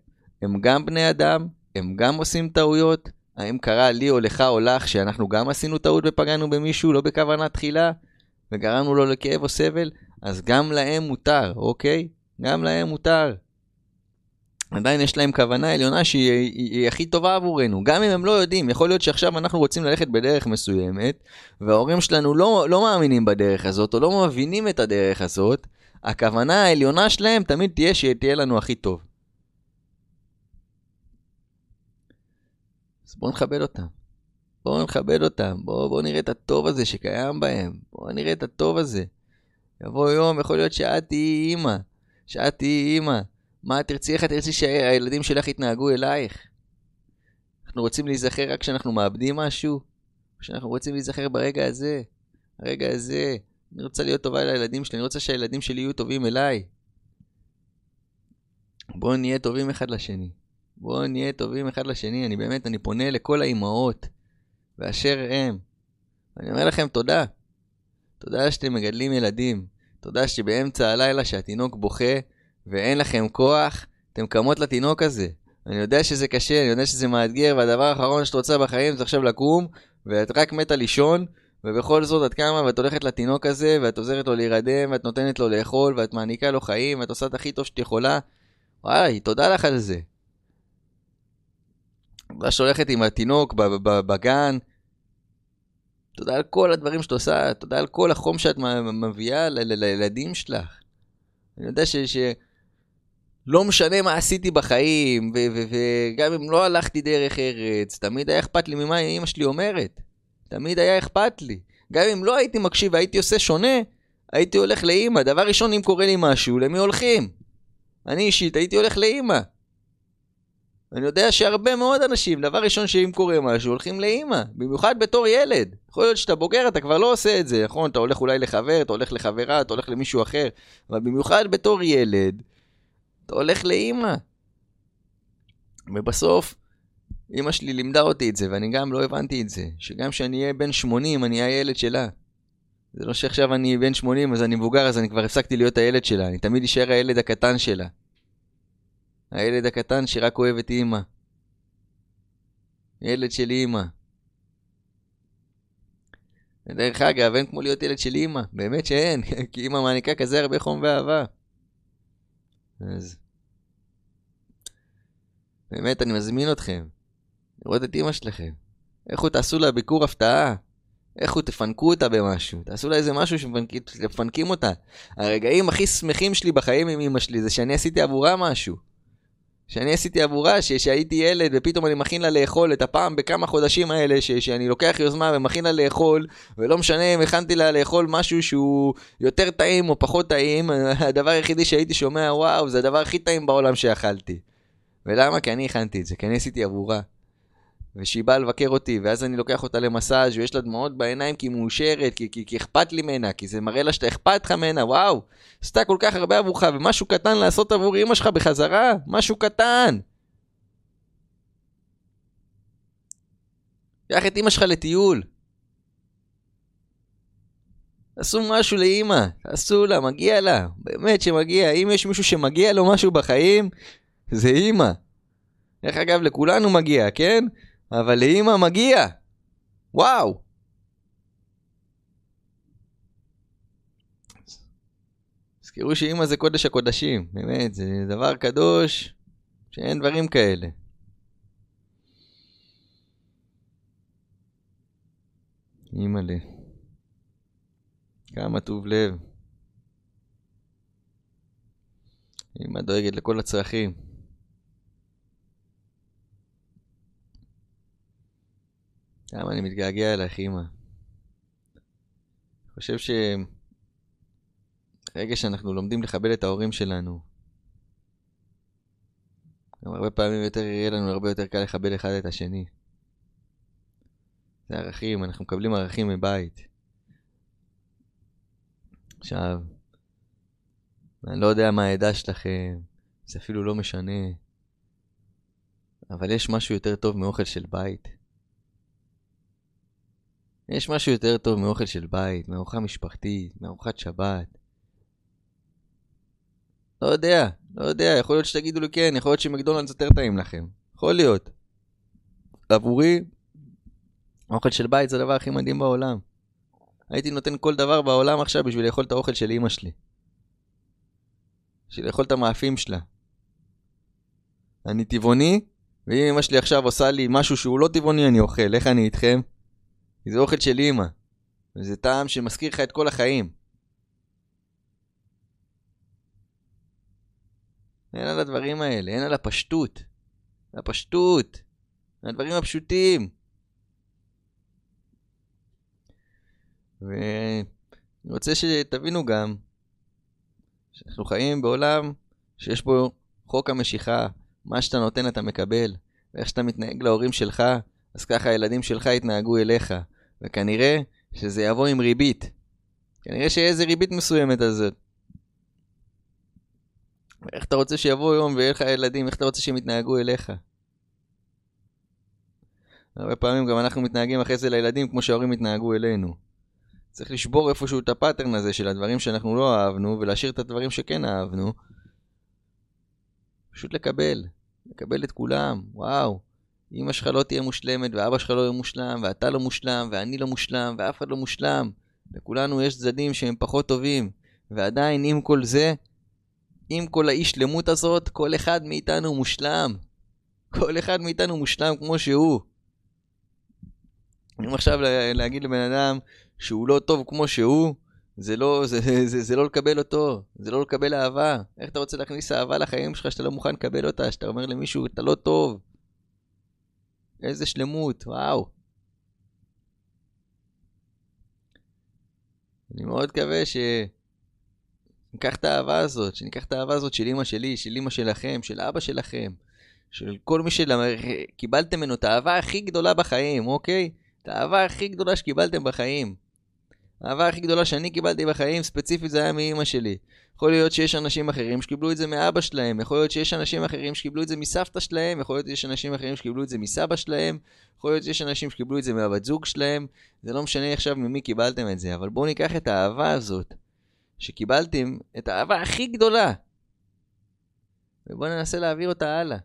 [SPEAKER 1] הם גם בני אדם, הם גם עושים טעויות. האם קרה לי או לך או לך שאנחנו גם עשינו טעות ופגענו במישהו לא בכוונה תחילה וגרמנו לו לכאב או סבל? אז גם להם מותר, אוקיי? גם להם מותר. עדיין יש להם כוונה עליונה שהיא היא, היא הכי טובה עבורנו, גם אם הם לא יודעים, יכול להיות שעכשיו אנחנו רוצים ללכת בדרך מסוימת, וההורים שלנו לא, לא מאמינים בדרך הזאת, או לא מבינים את הדרך הזאת, הכוונה העליונה שלהם תמיד תהיה שתהיה לנו הכי טוב. אז בואו נכבד אותם. בואו נכבד אותם, בואו בוא נראה את הטוב הזה שקיים בהם, בואו נראה את הטוב הזה. יבוא יום, יכול להיות שאת תהיי אימא, שאת תהיי אימא. מה תרצי, איך את תרצי שהילדים שלך יתנהגו אלייך? אנחנו רוצים להיזכר רק כשאנחנו מאבדים משהו? או שאנחנו רוצים להיזכר ברגע הזה? הרגע הזה, אני רוצה להיות טובה לילדים שלי, אני רוצה שהילדים שלי יהיו טובים אליי. בואו נהיה טובים אחד לשני. בואו נהיה טובים אחד לשני. אני באמת, אני פונה לכל האימהות באשר הם. אני אומר לכם תודה. תודה שאתם מגדלים ילדים. תודה שבאמצע הלילה שהתינוק בוכה ואין לכם כוח, אתם קמות לתינוק הזה. אני יודע שזה קשה, אני יודע שזה מאתגר, והדבר האחרון שאת רוצה בחיים זה עכשיו לקום, ואת רק מתה לישון, ובכל זאת את קמה ואת הולכת לתינוק הזה, ואת עוזרת לו להירדם, ואת נותנת לו לאכול, ואת מעניקה לו חיים, ואת עושה את הכי טוב שאת יכולה. וואי, תודה לך על זה. ואת שהולכת עם התינוק בגן, תודה על כל הדברים שאת עושה, תודה על כל החום שאת מביאה לילדים שלך. אני יודע ש... ש... לא משנה מה עשיתי בחיים, וגם אם לא הלכתי דרך ארץ, תמיד היה אכפת לי ממה אמא שלי אומרת. תמיד היה אכפת לי. גם אם לא הייתי מקשיב והייתי עושה שונה, הייתי הולך לאימא. דבר ראשון, אם קורה לי משהו, למי הולכים? אני אישית הייתי הולך לאימא. אני יודע שהרבה מאוד אנשים, דבר ראשון שאם קורה משהו, הולכים לאימא, במיוחד בתור ילד. יכול להיות שאתה בוגר, אתה כבר לא עושה את זה, נכון? אתה הולך אולי לחבר, אתה הולך לחברה, אתה הולך למישהו אחר, אבל במיוחד בתור ילד, אתה הולך לאימא. ובסוף, אימא שלי לימדה אותי את זה, ואני גם לא הבנתי את זה, שגם כשאני אהיה בן 80, אני אהיה הילד שלה. זה לא שעכשיו אני בן 80, אז אני מבוגר, אז אני כבר הפסקתי להיות הילד שלה, אני תמיד אשאר הילד הקטן שלה. הילד הקטן שרק אוהב את אימא. ילד של אימא. ודרך אגב, אין כמו להיות ילד של אימא, באמת שאין, כי אימא מעניקה כזה הרבה חום ואהבה. אז... באמת, אני מזמין אתכם לראות את אימא שלכם. הוא תעשו לה ביקור הפתעה. הוא תפנקו אותה במשהו. תעשו לה איזה משהו שמפנקים אותה. הרגעים הכי שמחים שלי בחיים עם אימא שלי זה שאני עשיתי עבורה משהו. שאני עשיתי עבורה, ש- שהייתי ילד ופתאום אני מכין לה לאכול את הפעם בכמה חודשים האלה, ש- שאני לוקח יוזמה ומכין לה לאכול, ולא משנה אם הכנתי לה לאכול משהו שהוא יותר טעים או פחות טעים, הדבר היחידי שהייתי שומע, וואו, זה הדבר הכי טעים בעולם שאכלתי. ולמה? כי אני הכנתי את זה, כי אני עשיתי עבורה. ושהיא באה לבקר אותי, ואז אני לוקח אותה למסאז' ויש לה דמעות בעיניים כי היא מאושרת, כי, כי, כי אכפת לי ממנה, כי זה מראה לה שאתה אכפת לך ממנה, וואו, עשתה כל כך הרבה עבורך, ומשהו קטן לעשות עבור אמא שלך בחזרה, משהו קטן. קח את אמא שלך לטיול. תעשו משהו לאמא, תעשו לה, מגיע לה, באמת שמגיע. אם יש מישהו שמגיע לו משהו בחיים, זה אמא. דרך אגב, לכולנו מגיע, כן? אבל לאמא מגיע. וואו. תזכרו שאמא זה קודש הקודשים, באמת, זה דבר קדוש שאין דברים כאלה. אימא'לה. כמה טוב לב. אמא דואגת לכל הצרכים. כמה אני מתגעגע אלייך, אימא. אני חושב ש... רגע שאנחנו לומדים לכבד את ההורים שלנו, גם הרבה פעמים יותר יהיה לנו הרבה יותר קל לכבד אחד את השני. זה ערכים, אנחנו מקבלים ערכים מבית. עכשיו, אני לא יודע מה העדה שלכם, זה אפילו לא משנה, אבל יש משהו יותר טוב מאוכל של בית. יש משהו יותר טוב מאוכל של בית, מארוחה משפחתית, מארוחת שבת. לא יודע, לא יודע, יכול להיות שתגידו לי כן, יכול להיות שמקדונלדס יותר טעים לכם. יכול להיות. עבורי, אוכל של בית זה הדבר הכי מדהים בעולם. הייתי נותן כל דבר בעולם עכשיו בשביל לאכול את האוכל של אמא שלי. בשביל לאכול את המאפים שלה. אני טבעוני, ואם אמא שלי עכשיו עושה לי משהו שהוא לא טבעוני אני אוכל, איך אני איתכם? זה אוכל של אימא. וזה טעם שמזכיר לך את כל החיים. אין על הדברים האלה, אין על הפשטות. הפשטות. הדברים הפשוטים. ואני רוצה שתבינו גם שאנחנו חיים בעולם שיש בו חוק המשיכה, מה שאתה נותן אתה מקבל, ואיך שאתה מתנהג להורים שלך, אז ככה הילדים שלך יתנהגו אליך. וכנראה שזה יבוא עם ריבית. כנראה שיהיה איזה ריבית מסוימת על זה. איך אתה רוצה שיבוא יום ויהיה לך ילדים, איך אתה רוצה שהם יתנהגו אליך? הרבה פעמים גם אנחנו מתנהגים אחרי זה לילדים כמו שההורים התנהגו אלינו. צריך לשבור איפשהו את הפאטרן הזה של הדברים שאנחנו לא אהבנו, ולהשאיר את הדברים שכן אהבנו. פשוט לקבל. לקבל את כולם, וואו. אמא שלך לא תהיה מושלמת, ואבא שלך לא יהיה מושלם, ואתה לא מושלם, ואני לא מושלם, ואף אחד לא מושלם. לכולנו יש צדדים שהם פחות טובים. ועדיין, עם כל זה, עם כל האי שלמות הזאת, כל אחד מאיתנו מושלם. כל אחד מאיתנו מושלם כמו שהוא. אם עכשיו להגיד לבן אדם שהוא לא טוב כמו שהוא, זה לא, זה, זה, זה, זה לא לקבל אותו, זה לא לקבל אהבה. איך אתה רוצה להכניס אהבה לחיים שלך שאתה לא מוכן לקבל אותה, שאתה אומר למישהו, אתה לא טוב. איזה שלמות, וואו. אני מאוד מקווה שניקח את האהבה הזאת, שניקח את האהבה הזאת של אמא שלי, של אמא שלכם, של אבא שלכם, של כל מי שקיבלתם ממנו את האהבה הכי גדולה בחיים, אוקיי? את האהבה הכי גדולה שקיבלתם בחיים. האהבה הכי גדולה שאני קיבלתי בחיים, ספציפית זה היה מאימא שלי. יכול להיות שיש אנשים אחרים שקיבלו את זה מאבא שלהם, יכול להיות שיש אנשים אחרים שקיבלו את זה מסבתא שלהם, יכול להיות שיש אנשים אחרים שקיבלו את זה מסבא שלהם, יכול להיות שיש אנשים שקיבלו את זה מהבת זוג שלהם, זה לא משנה עכשיו ממי קיבלתם את זה, אבל בואו ניקח את האהבה הזאת, שקיבלתם, את האהבה הכי גדולה, ובואו ננסה להעביר אותה הלאה.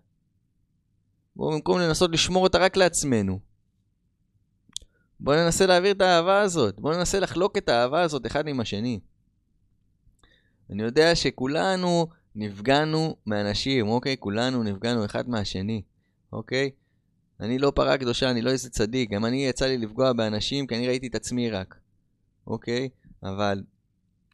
[SPEAKER 1] בואו במקום לנסות לשמור אותה רק לעצמנו, בואו ננסה להעביר את האהבה הזאת, בואו ננסה לחלוק את האהבה הזאת אחד עם השני. אני יודע שכולנו נפגענו מאנשים, אוקיי? כולנו נפגענו אחד מהשני, אוקיי? אני לא פרה קדושה, אני לא איזה צדיק, גם אני יצא לי לפגוע באנשים כי אני ראיתי את עצמי רק, אוקיי? אבל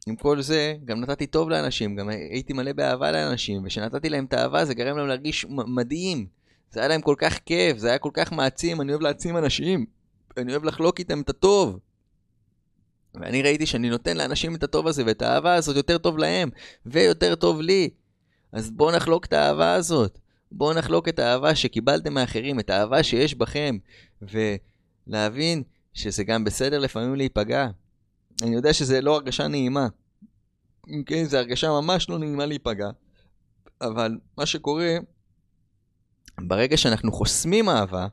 [SPEAKER 1] עם כל זה, גם נתתי טוב לאנשים, גם הייתי מלא באהבה לאנשים, וכשנתתי להם את האהבה זה גרם להם להרגיש מדהים. זה היה להם כל כך כיף, זה היה כל כך מעצים, אני אוהב להעצים אנשים. אני אוהב לחלוק איתם את הטוב. ואני ראיתי שאני נותן לאנשים את הטוב הזה ואת האהבה הזאת יותר טוב להם, ויותר טוב לי. אז בואו נחלוק את האהבה הזאת. בואו נחלוק את האהבה שקיבלתם מאחרים, את האהבה שיש בכם, ולהבין שזה גם בסדר לפעמים להיפגע. אני יודע שזה לא הרגשה נעימה. כן, זו הרגשה ממש לא נעימה להיפגע. אבל מה שקורה, ברגע שאנחנו חוסמים אהבה,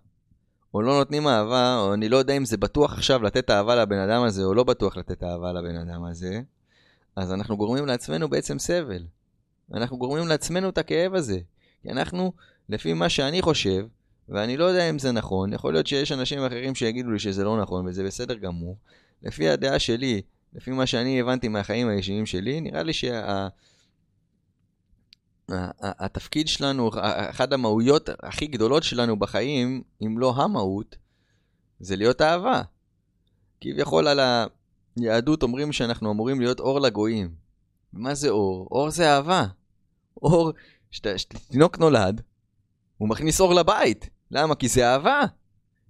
[SPEAKER 1] או לא נותנים אהבה, או אני לא יודע אם זה בטוח עכשיו לתת אהבה לבן אדם הזה, או לא בטוח לתת אהבה לבן אדם הזה, אז אנחנו גורמים לעצמנו בעצם סבל. אנחנו גורמים לעצמנו את הכאב הזה. כי אנחנו, לפי מה שאני חושב, ואני לא יודע אם זה נכון, יכול להיות שיש אנשים אחרים שיגידו לי שזה לא נכון, וזה בסדר גמור. לפי הדעה שלי, לפי מה שאני הבנתי מהחיים האישיים שלי, נראה לי שה... התפקיד שלנו, אחת המהויות הכי גדולות שלנו בחיים, אם לא המהות, זה להיות אהבה. כביכול על היהדות אומרים שאנחנו אמורים להיות אור לגויים. מה זה אור? אור זה אהבה. אור, כשתינוק נולד, הוא מכניס אור לבית. למה? כי זה אהבה.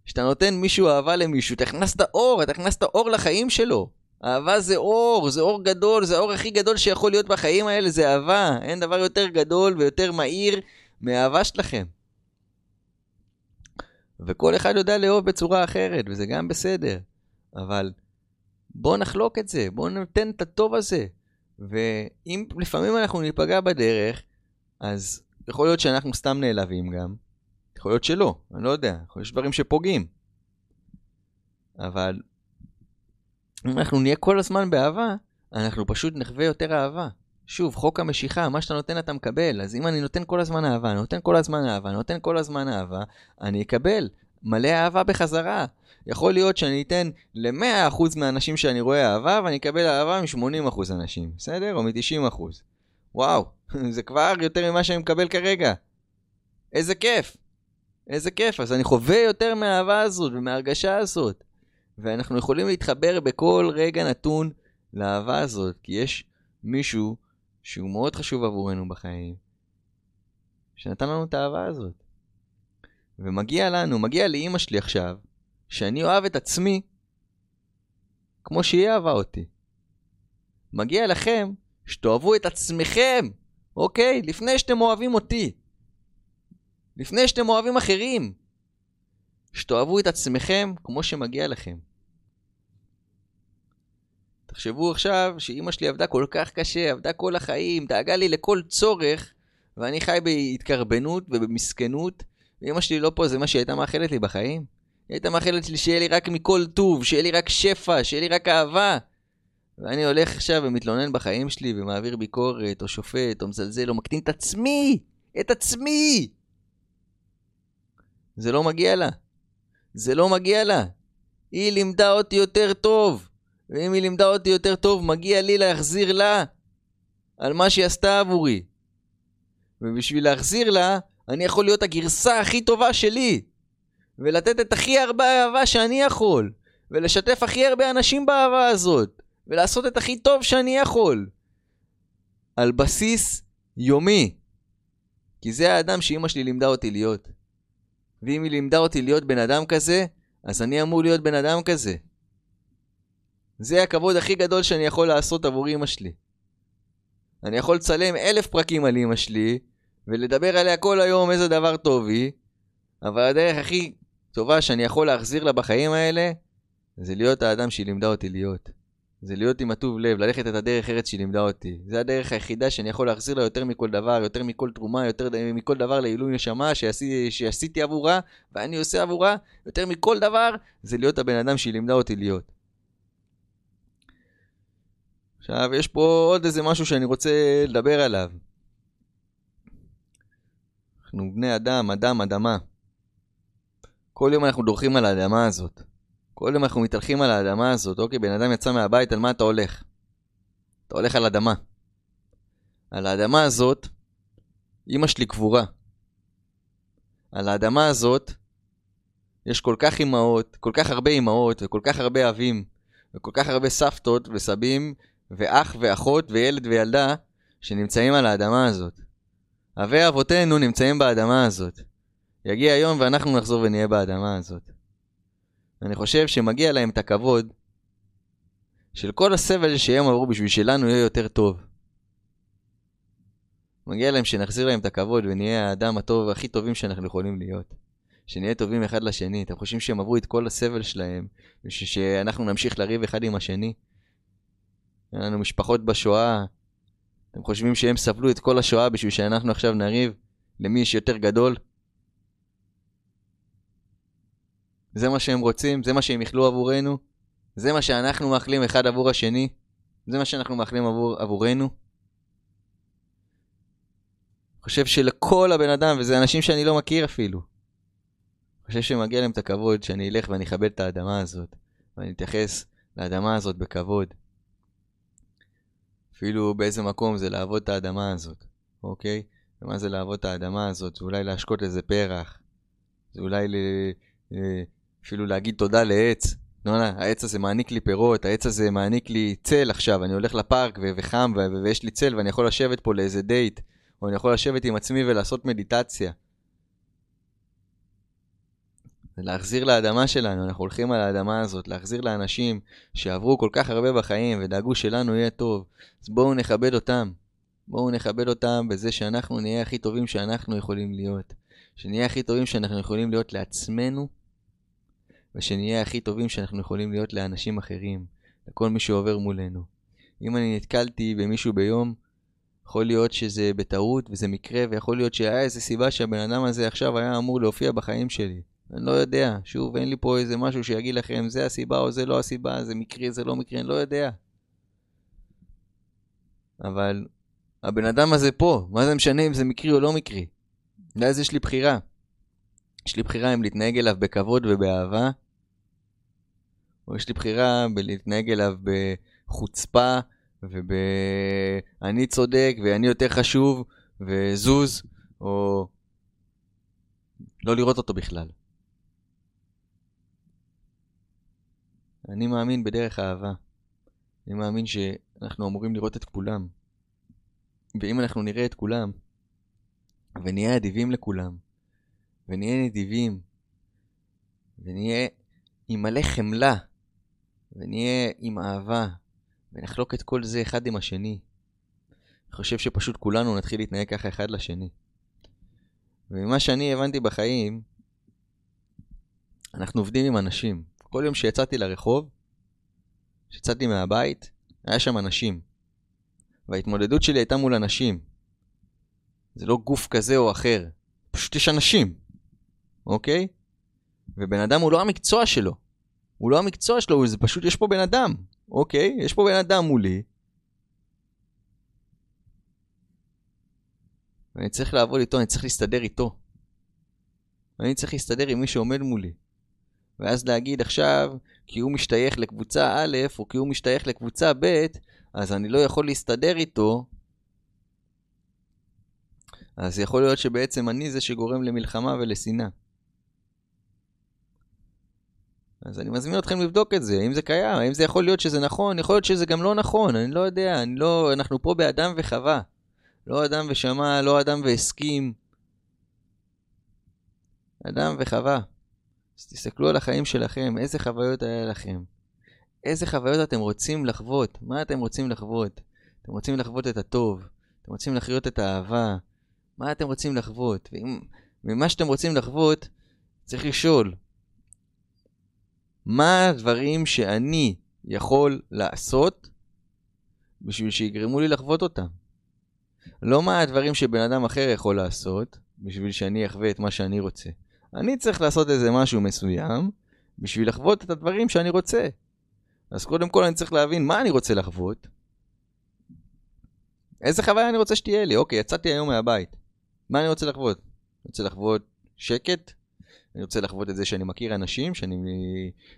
[SPEAKER 1] כשאתה נותן מישהו אהבה למישהו, אתה הכנסת אור, אתה הכנסת אור לחיים שלו. אהבה זה אור, זה אור גדול, זה האור הכי גדול שיכול להיות בחיים האלה, זה אהבה. אין דבר יותר גדול ויותר מהיר מאהבה שלכם. וכל אחד יודע לאהוב בצורה אחרת, וזה גם בסדר. אבל בואו נחלוק את זה, בואו ניתן את הטוב הזה. ואם לפעמים אנחנו ניפגע בדרך, אז יכול להיות שאנחנו סתם נעלבים גם. יכול להיות שלא, אני לא יודע, יש דברים שפוגעים. אבל אם אנחנו נהיה כל הזמן באהבה, אנחנו פשוט נחווה יותר אהבה. שוב, חוק המשיכה, מה שאתה נותן אתה מקבל. אז אם אני נותן כל הזמן אהבה, אני נותן כל הזמן אהבה, אני נותן כל הזמן אהבה, אני אקבל מלא אהבה בחזרה. יכול להיות שאני אתן ל-100% מהאנשים שאני רואה אהבה, ואני אקבל אהבה מ-80% אנשים, בסדר? או מ-90%. וואו, זה כבר יותר ממה שאני מקבל כרגע. איזה כיף. איזה כיף. אז אני חווה יותר מהאהבה הזאת ומההרגשה הזאת. ואנחנו יכולים להתחבר בכל רגע נתון לאהבה הזאת, כי יש מישהו שהוא מאוד חשוב עבורנו בחיים, שנתן לנו את האהבה הזאת. ומגיע לנו, מגיע לאימא שלי עכשיו, שאני אוהב את עצמי כמו שהיא אהבה אותי. מגיע לכם שתאהבו את עצמכם, אוקיי? לפני שאתם אוהבים אותי. לפני שאתם אוהבים אחרים. שתאהבו את עצמכם כמו שמגיע לכם. תחשבו עכשיו שאימא שלי עבדה כל כך קשה, עבדה כל החיים, דאגה לי לכל צורך, ואני חי בהתקרבנות ובמסכנות, ואימא שלי לא פה, זה מה שהיא הייתה מאחלת לי בחיים. היא הייתה מאחלת לי שיהיה לי רק מכל טוב, שיהיה לי רק שפע, שיהיה לי רק אהבה. ואני הולך עכשיו ומתלונן בחיים שלי ומעביר ביקורת, או שופט, או מזלזל, או מקטין את עצמי! את עצמי! זה לא מגיע לה. זה לא מגיע לה. היא לימדה אותי יותר טוב. ואם היא לימדה אותי יותר טוב, מגיע לי להחזיר לה על מה שהיא עשתה עבורי. ובשביל להחזיר לה, אני יכול להיות הגרסה הכי טובה שלי. ולתת את הכי הרבה אהבה שאני יכול. ולשתף הכי הרבה אנשים באהבה הזאת. ולעשות את הכי טוב שאני יכול. על בסיס יומי. כי זה האדם שאימא שלי לימדה אותי להיות. ואם היא לימדה אותי להיות בן אדם כזה, אז אני אמור להיות בן אדם כזה. זה הכבוד הכי גדול שאני יכול לעשות עבור אמא שלי. אני יכול לצלם אלף פרקים על אמא שלי, ולדבר עליה כל היום איזה דבר טוב היא, אבל הדרך הכי טובה שאני יכול להחזיר לה בחיים האלה, זה להיות האדם שהיא לימדה אותי להיות. זה להיות עם הטוב לב, ללכת את הדרך ארץ שהיא לימדה אותי. זה הדרך היחידה שאני יכול להחזיר לה יותר מכל דבר, יותר מכל תרומה, יותר מכל דבר לעילוי נשמה שעשי, שעשיתי עבורה, ואני עושה עבורה, יותר מכל דבר, זה להיות הבן אדם שהיא לימדה אותי להיות. עכשיו, יש פה עוד איזה משהו שאני רוצה לדבר עליו. אנחנו בני אדם, אדם, אדמה. כל יום אנחנו דורכים על האדמה הזאת. כל יום אנחנו מתהלכים על האדמה הזאת. אוקיי, בן אדם יצא מהבית, על מה אתה הולך? אתה הולך על אדמה. על האדמה הזאת, אמא שלי קבורה. על האדמה הזאת, יש כל כך אמהות, כל כך הרבה אמהות, וכל כך הרבה אבים, וכל כך הרבה סבתות וסבים, ואח ואחות וילד וילדה, שנמצאים על האדמה הזאת. אבי אבותינו נמצאים באדמה הזאת. יגיע היום ואנחנו נחזור ונהיה באדמה הזאת. אני חושב שמגיע להם את הכבוד של כל הסבל שהם עברו בשביל שלנו יהיה יותר טוב. מגיע להם שנחזיר להם את הכבוד ונהיה האדם הטוב הכי טובים שאנחנו יכולים להיות. שנהיה טובים אחד לשני. אתם חושבים שהם עברו את כל הסבל שלהם, ושאנחנו נמשיך לריב אחד עם השני? היה לנו משפחות בשואה. אתם חושבים שהם סבלו את כל השואה בשביל שאנחנו עכשיו נריב למי יש יותר גדול? זה מה שהם רוצים? זה מה שהם יכלו עבורנו? זה מה שאנחנו מאחלים אחד עבור השני? זה מה שאנחנו מאחלים עבור, עבורנו? חושב שלכל הבן אדם, וזה אנשים שאני לא מכיר אפילו, חושב שמגיע להם את הכבוד שאני אלך ואני אכבד את האדמה הזאת, ואני אתייחס לאדמה הזאת בכבוד. אפילו באיזה מקום זה לעבוד את האדמה הזאת, אוקיי? ומה זה לעבוד את האדמה הזאת? זה אולי להשקות איזה פרח, זה אולי ל... אפילו להגיד תודה לעץ. לא, לא, העץ הזה מעניק לי פירות, העץ הזה מעניק לי צל עכשיו, אני הולך לפארק ו- וחם ו- ויש לי צל ואני יכול לשבת פה לאיזה דייט, או אני יכול לשבת עם עצמי ולעשות מדיטציה. ולהחזיר לאדמה שלנו, אנחנו הולכים על האדמה הזאת, להחזיר לאנשים שעברו כל כך הרבה בחיים ודאגו שלנו יהיה טוב, אז בואו נכבד אותם. בואו נכבד אותם בזה שאנחנו נהיה הכי טובים שאנחנו יכולים להיות. שנהיה הכי טובים שאנחנו יכולים להיות לעצמנו ושנהיה הכי טובים שאנחנו יכולים להיות לאנשים אחרים, לכל מי שעובר מולנו. אם אני נתקלתי במישהו ביום, יכול להיות שזה בטעות וזה מקרה, ויכול להיות שהיה איזה סיבה שהבן אדם הזה עכשיו היה אמור להופיע בחיים שלי. אני לא יודע, שוב, אין לי פה איזה משהו שיגיד לכם, זה הסיבה או זה לא הסיבה, זה מקרי, זה לא מקרי, אני לא יודע. אבל הבן אדם הזה פה, מה זה משנה אם זה מקרי או לא מקרי? ואז יש לי בחירה. יש לי בחירה אם להתנהג אליו בכבוד ובאהבה, או יש לי בחירה בלהתנהג אליו בחוצפה וב... אני צודק ואני יותר חשוב וזוז, או לא לראות אותו בכלל. אני מאמין בדרך אהבה. אני מאמין שאנחנו אמורים לראות את כולם. ואם אנחנו נראה את כולם, ונהיה אדיבים לכולם, ונהיה נדיבים, ונהיה עם מלא חמלה, ונהיה עם אהבה, ונחלוק את כל זה אחד עם השני. אני חושב שפשוט כולנו נתחיל להתנהג ככה אחד לשני. וממה שאני הבנתי בחיים, אנחנו עובדים עם אנשים. כל יום שיצאתי לרחוב, כשיצאתי מהבית, היה שם אנשים. וההתמודדות שלי הייתה מול אנשים. זה לא גוף כזה או אחר, פשוט יש אנשים, אוקיי? ובן אדם הוא לא המקצוע שלו. הוא לא המקצוע שלו, זה פשוט יש פה בן אדם, אוקיי? יש פה בן אדם מולי. ואני צריך לעבוד איתו, אני צריך להסתדר איתו. ואני צריך להסתדר עם מי שעומד מולי. ואז להגיד עכשיו, כי הוא משתייך לקבוצה א', או כי הוא משתייך לקבוצה ב', אז אני לא יכול להסתדר איתו, אז יכול להיות שבעצם אני זה שגורם למלחמה ולשנאה. אז אני מזמין אתכם לבדוק את זה, האם זה קיים, האם זה יכול להיות שזה נכון, יכול להיות שזה גם לא נכון, אני לא יודע, אני לא, אנחנו פה באדם וחווה. לא אדם ושמע, לא אדם והסכים. אדם וחווה. אז תסתכלו על החיים שלכם, איזה חוויות היה לכם. איזה חוויות אתם רוצים לחוות, מה אתם רוצים לחוות. אתם רוצים לחוות את הטוב, אתם רוצים לחיות את האהבה, מה אתם רוצים לחוות. ומה שאתם רוצים לחוות, צריך לשאול, מה הדברים שאני יכול לעשות בשביל שיגרמו לי לחוות אותם? לא מה הדברים שבן אדם אחר יכול לעשות בשביל שאני אחווה את מה שאני רוצה. אני צריך לעשות איזה משהו מסוים בשביל לחוות את הדברים שאני רוצה. אז קודם כל אני צריך להבין מה אני רוצה לחוות. איזה חוויה אני רוצה שתהיה לי? אוקיי, יצאתי היום מהבית. מה אני רוצה לחוות? אני רוצה לחוות שקט? אני רוצה לחוות את זה שאני מכיר אנשים, שאני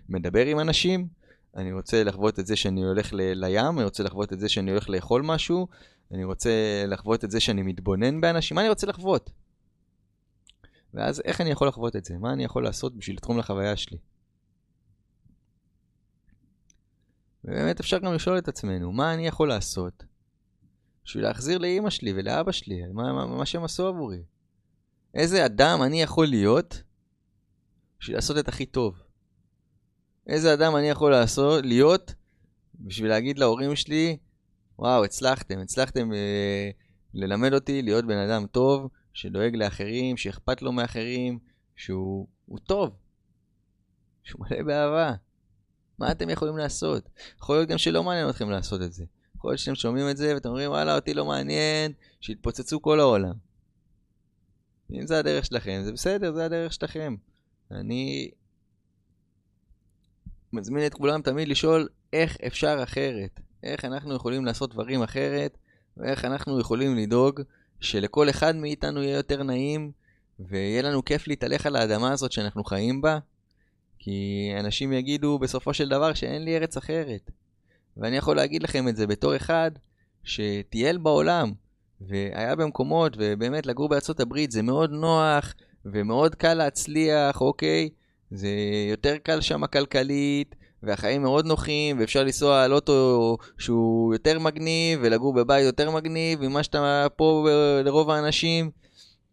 [SPEAKER 1] מדבר עם אנשים? אני רוצה לחוות את זה שאני הולך ל- לים? אני רוצה לחוות את זה שאני הולך לאכול משהו? אני רוצה לחוות את זה שאני מתבונן באנשים? מה אני רוצה לחוות? ואז איך אני יכול לחוות את זה? מה אני יכול לעשות בשביל לתרום לחוויה שלי? ובאמת אפשר גם לשאול את עצמנו, מה אני יכול לעשות בשביל להחזיר לאימא שלי ולאבא שלי, מה, מה, מה שהם עשו עבורי? איזה אדם אני יכול להיות בשביל לעשות את הכי טוב? איזה אדם אני יכול לעשות, להיות בשביל להגיד להורים שלי, וואו, הצלחתם, הצלחתם אה, ללמד אותי להיות בן אדם טוב, שדואג לאחרים, שאכפת לו מאחרים, שהוא טוב, שהוא מלא באהבה. מה אתם יכולים לעשות? יכול להיות גם שלא מעניין אתכם לעשות את זה. יכול להיות שאתם שומעים את זה ואתם אומרים, וואלה, אותי לא מעניין, שיתפוצצו כל העולם. אם זה הדרך שלכם, זה בסדר, זה הדרך שלכם. אני מזמין את כולם תמיד לשאול איך אפשר אחרת. איך אנחנו יכולים לעשות דברים אחרת, ואיך אנחנו יכולים לדאוג שלכל אחד מאיתנו יהיה יותר נעים, ויהיה לנו כיף להתהלך על האדמה הזאת שאנחנו חיים בה, כי אנשים יגידו בסופו של דבר שאין לי ארץ אחרת. ואני יכול להגיד לכם את זה בתור אחד שטייל בעולם, והיה במקומות, ובאמת לגור בארצות הברית זה מאוד נוח, ומאוד קל להצליח, אוקיי? זה יותר קל שם כלכלית, והחיים מאוד נוחים, ואפשר לנסוע על אוטו שהוא יותר מגניב, ולגור בבית יותר מגניב, ממה שאתה פה לרוב האנשים.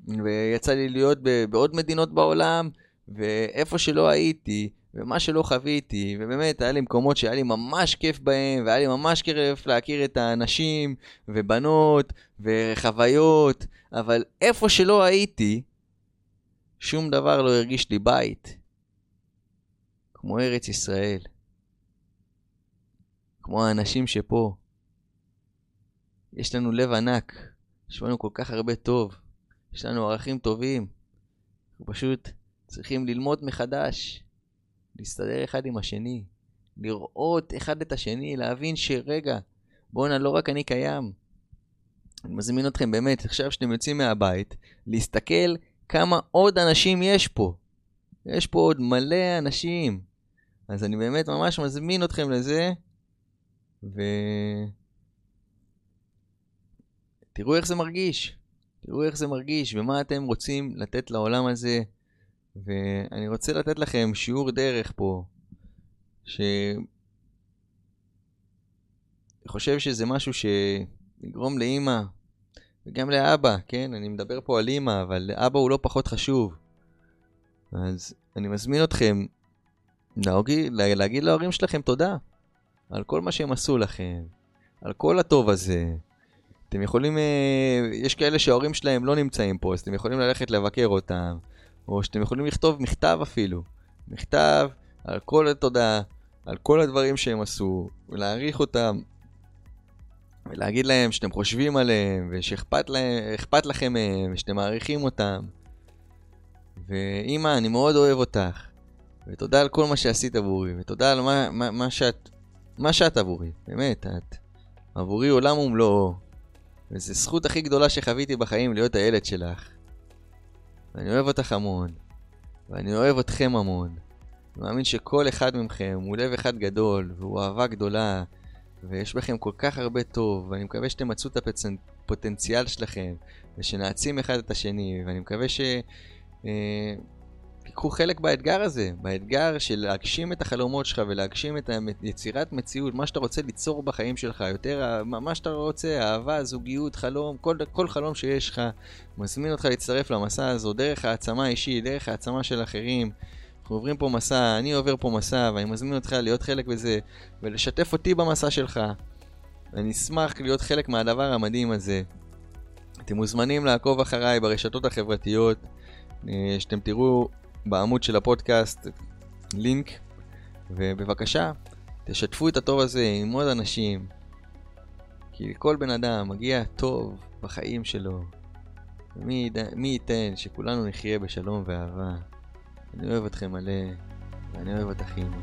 [SPEAKER 1] ויצא לי להיות בעוד מדינות בעולם, ואיפה שלא הייתי, ומה שלא חוויתי, ובאמת היה לי מקומות שהיה לי ממש כיף בהם, והיה לי ממש כיף להכיר את האנשים, ובנות, וחוויות, אבל איפה שלא הייתי, שום דבר לא הרגיש לי בית. כמו ארץ ישראל. כמו האנשים שפה. יש לנו לב ענק, יש לנו כל כך הרבה טוב, יש לנו ערכים טובים. אנחנו פשוט צריכים ללמוד מחדש, להסתדר אחד עם השני, לראות אחד את השני, להבין שרגע, בואנה, לא רק אני קיים. אני מזמין אתכם באמת, עכשיו שאתם יוצאים מהבית, להסתכל כמה עוד אנשים יש פה. יש פה עוד מלא אנשים. אז אני באמת ממש מזמין אתכם לזה, ו... תראו איך זה מרגיש. תראו איך זה מרגיש ומה אתם רוצים לתת לעולם הזה. ואני רוצה לתת לכם שיעור דרך פה, ש... חושב שזה משהו שיגרום לאימא וגם לאבא, כן? אני מדבר פה על אימא, אבל אבא הוא לא פחות חשוב. אז אני מזמין אתכם להגיד להורים שלכם תודה על כל מה שהם עשו לכם, על כל הטוב הזה. אתם יכולים, אה, יש כאלה שההורים שלהם לא נמצאים פה, אז אתם יכולים ללכת לבקר אותם, או שאתם יכולים לכתוב מכתב אפילו. מכתב על כל התודה, על כל הדברים שהם עשו, ולהעריך אותם, ולהגיד להם שאתם חושבים עליהם, ושאכפת לכם מהם, ושאתם מעריכים אותם. ואימא, אני מאוד אוהב אותך. ותודה על כל מה שעשית עבורי, ותודה על מה, מה, מה, שאת, מה שאת עבורי, באמת, את עבורי עולם ומלואו. וזו זכות הכי גדולה שחוויתי בחיים להיות הילד שלך. ואני אוהב אותך המון. ואני אוהב אתכם המון. אני מאמין שכל אחד מכם הוא לב אחד גדול, והוא אהבה גדולה, ויש בכם כל כך הרבה טוב, ואני מקווה שתמצאו את הפוטנציאל שלכם, ושנעצים אחד את השני, ואני מקווה ש... תיקחו חלק באתגר הזה, באתגר של להגשים את החלומות שלך ולהגשים את יצירת מציאות, מה שאתה רוצה ליצור בחיים שלך, יותר מה שאתה רוצה, אהבה, זוגיות, חלום, כל, כל חלום שיש לך, מזמין אותך להצטרף למסע הזו דרך העצמה אישית, דרך העצמה של אחרים. אנחנו עוברים פה מסע, אני עובר פה מסע, ואני מזמין אותך להיות חלק בזה, ולשתף אותי במסע שלך. אני אשמח להיות חלק מהדבר המדהים הזה. אתם מוזמנים לעקוב אחריי ברשתות החברתיות, אה, שאתם תראו בעמוד של הפודקאסט לינק, ובבקשה, תשתפו את הטוב הזה עם עוד אנשים, כי לכל בן אדם מגיע טוב בחיים שלו. מי, מי ייתן שכולנו נחיה בשלום ואהבה. אני אוהב אתכם מלא, ואני אוהב את אחינו.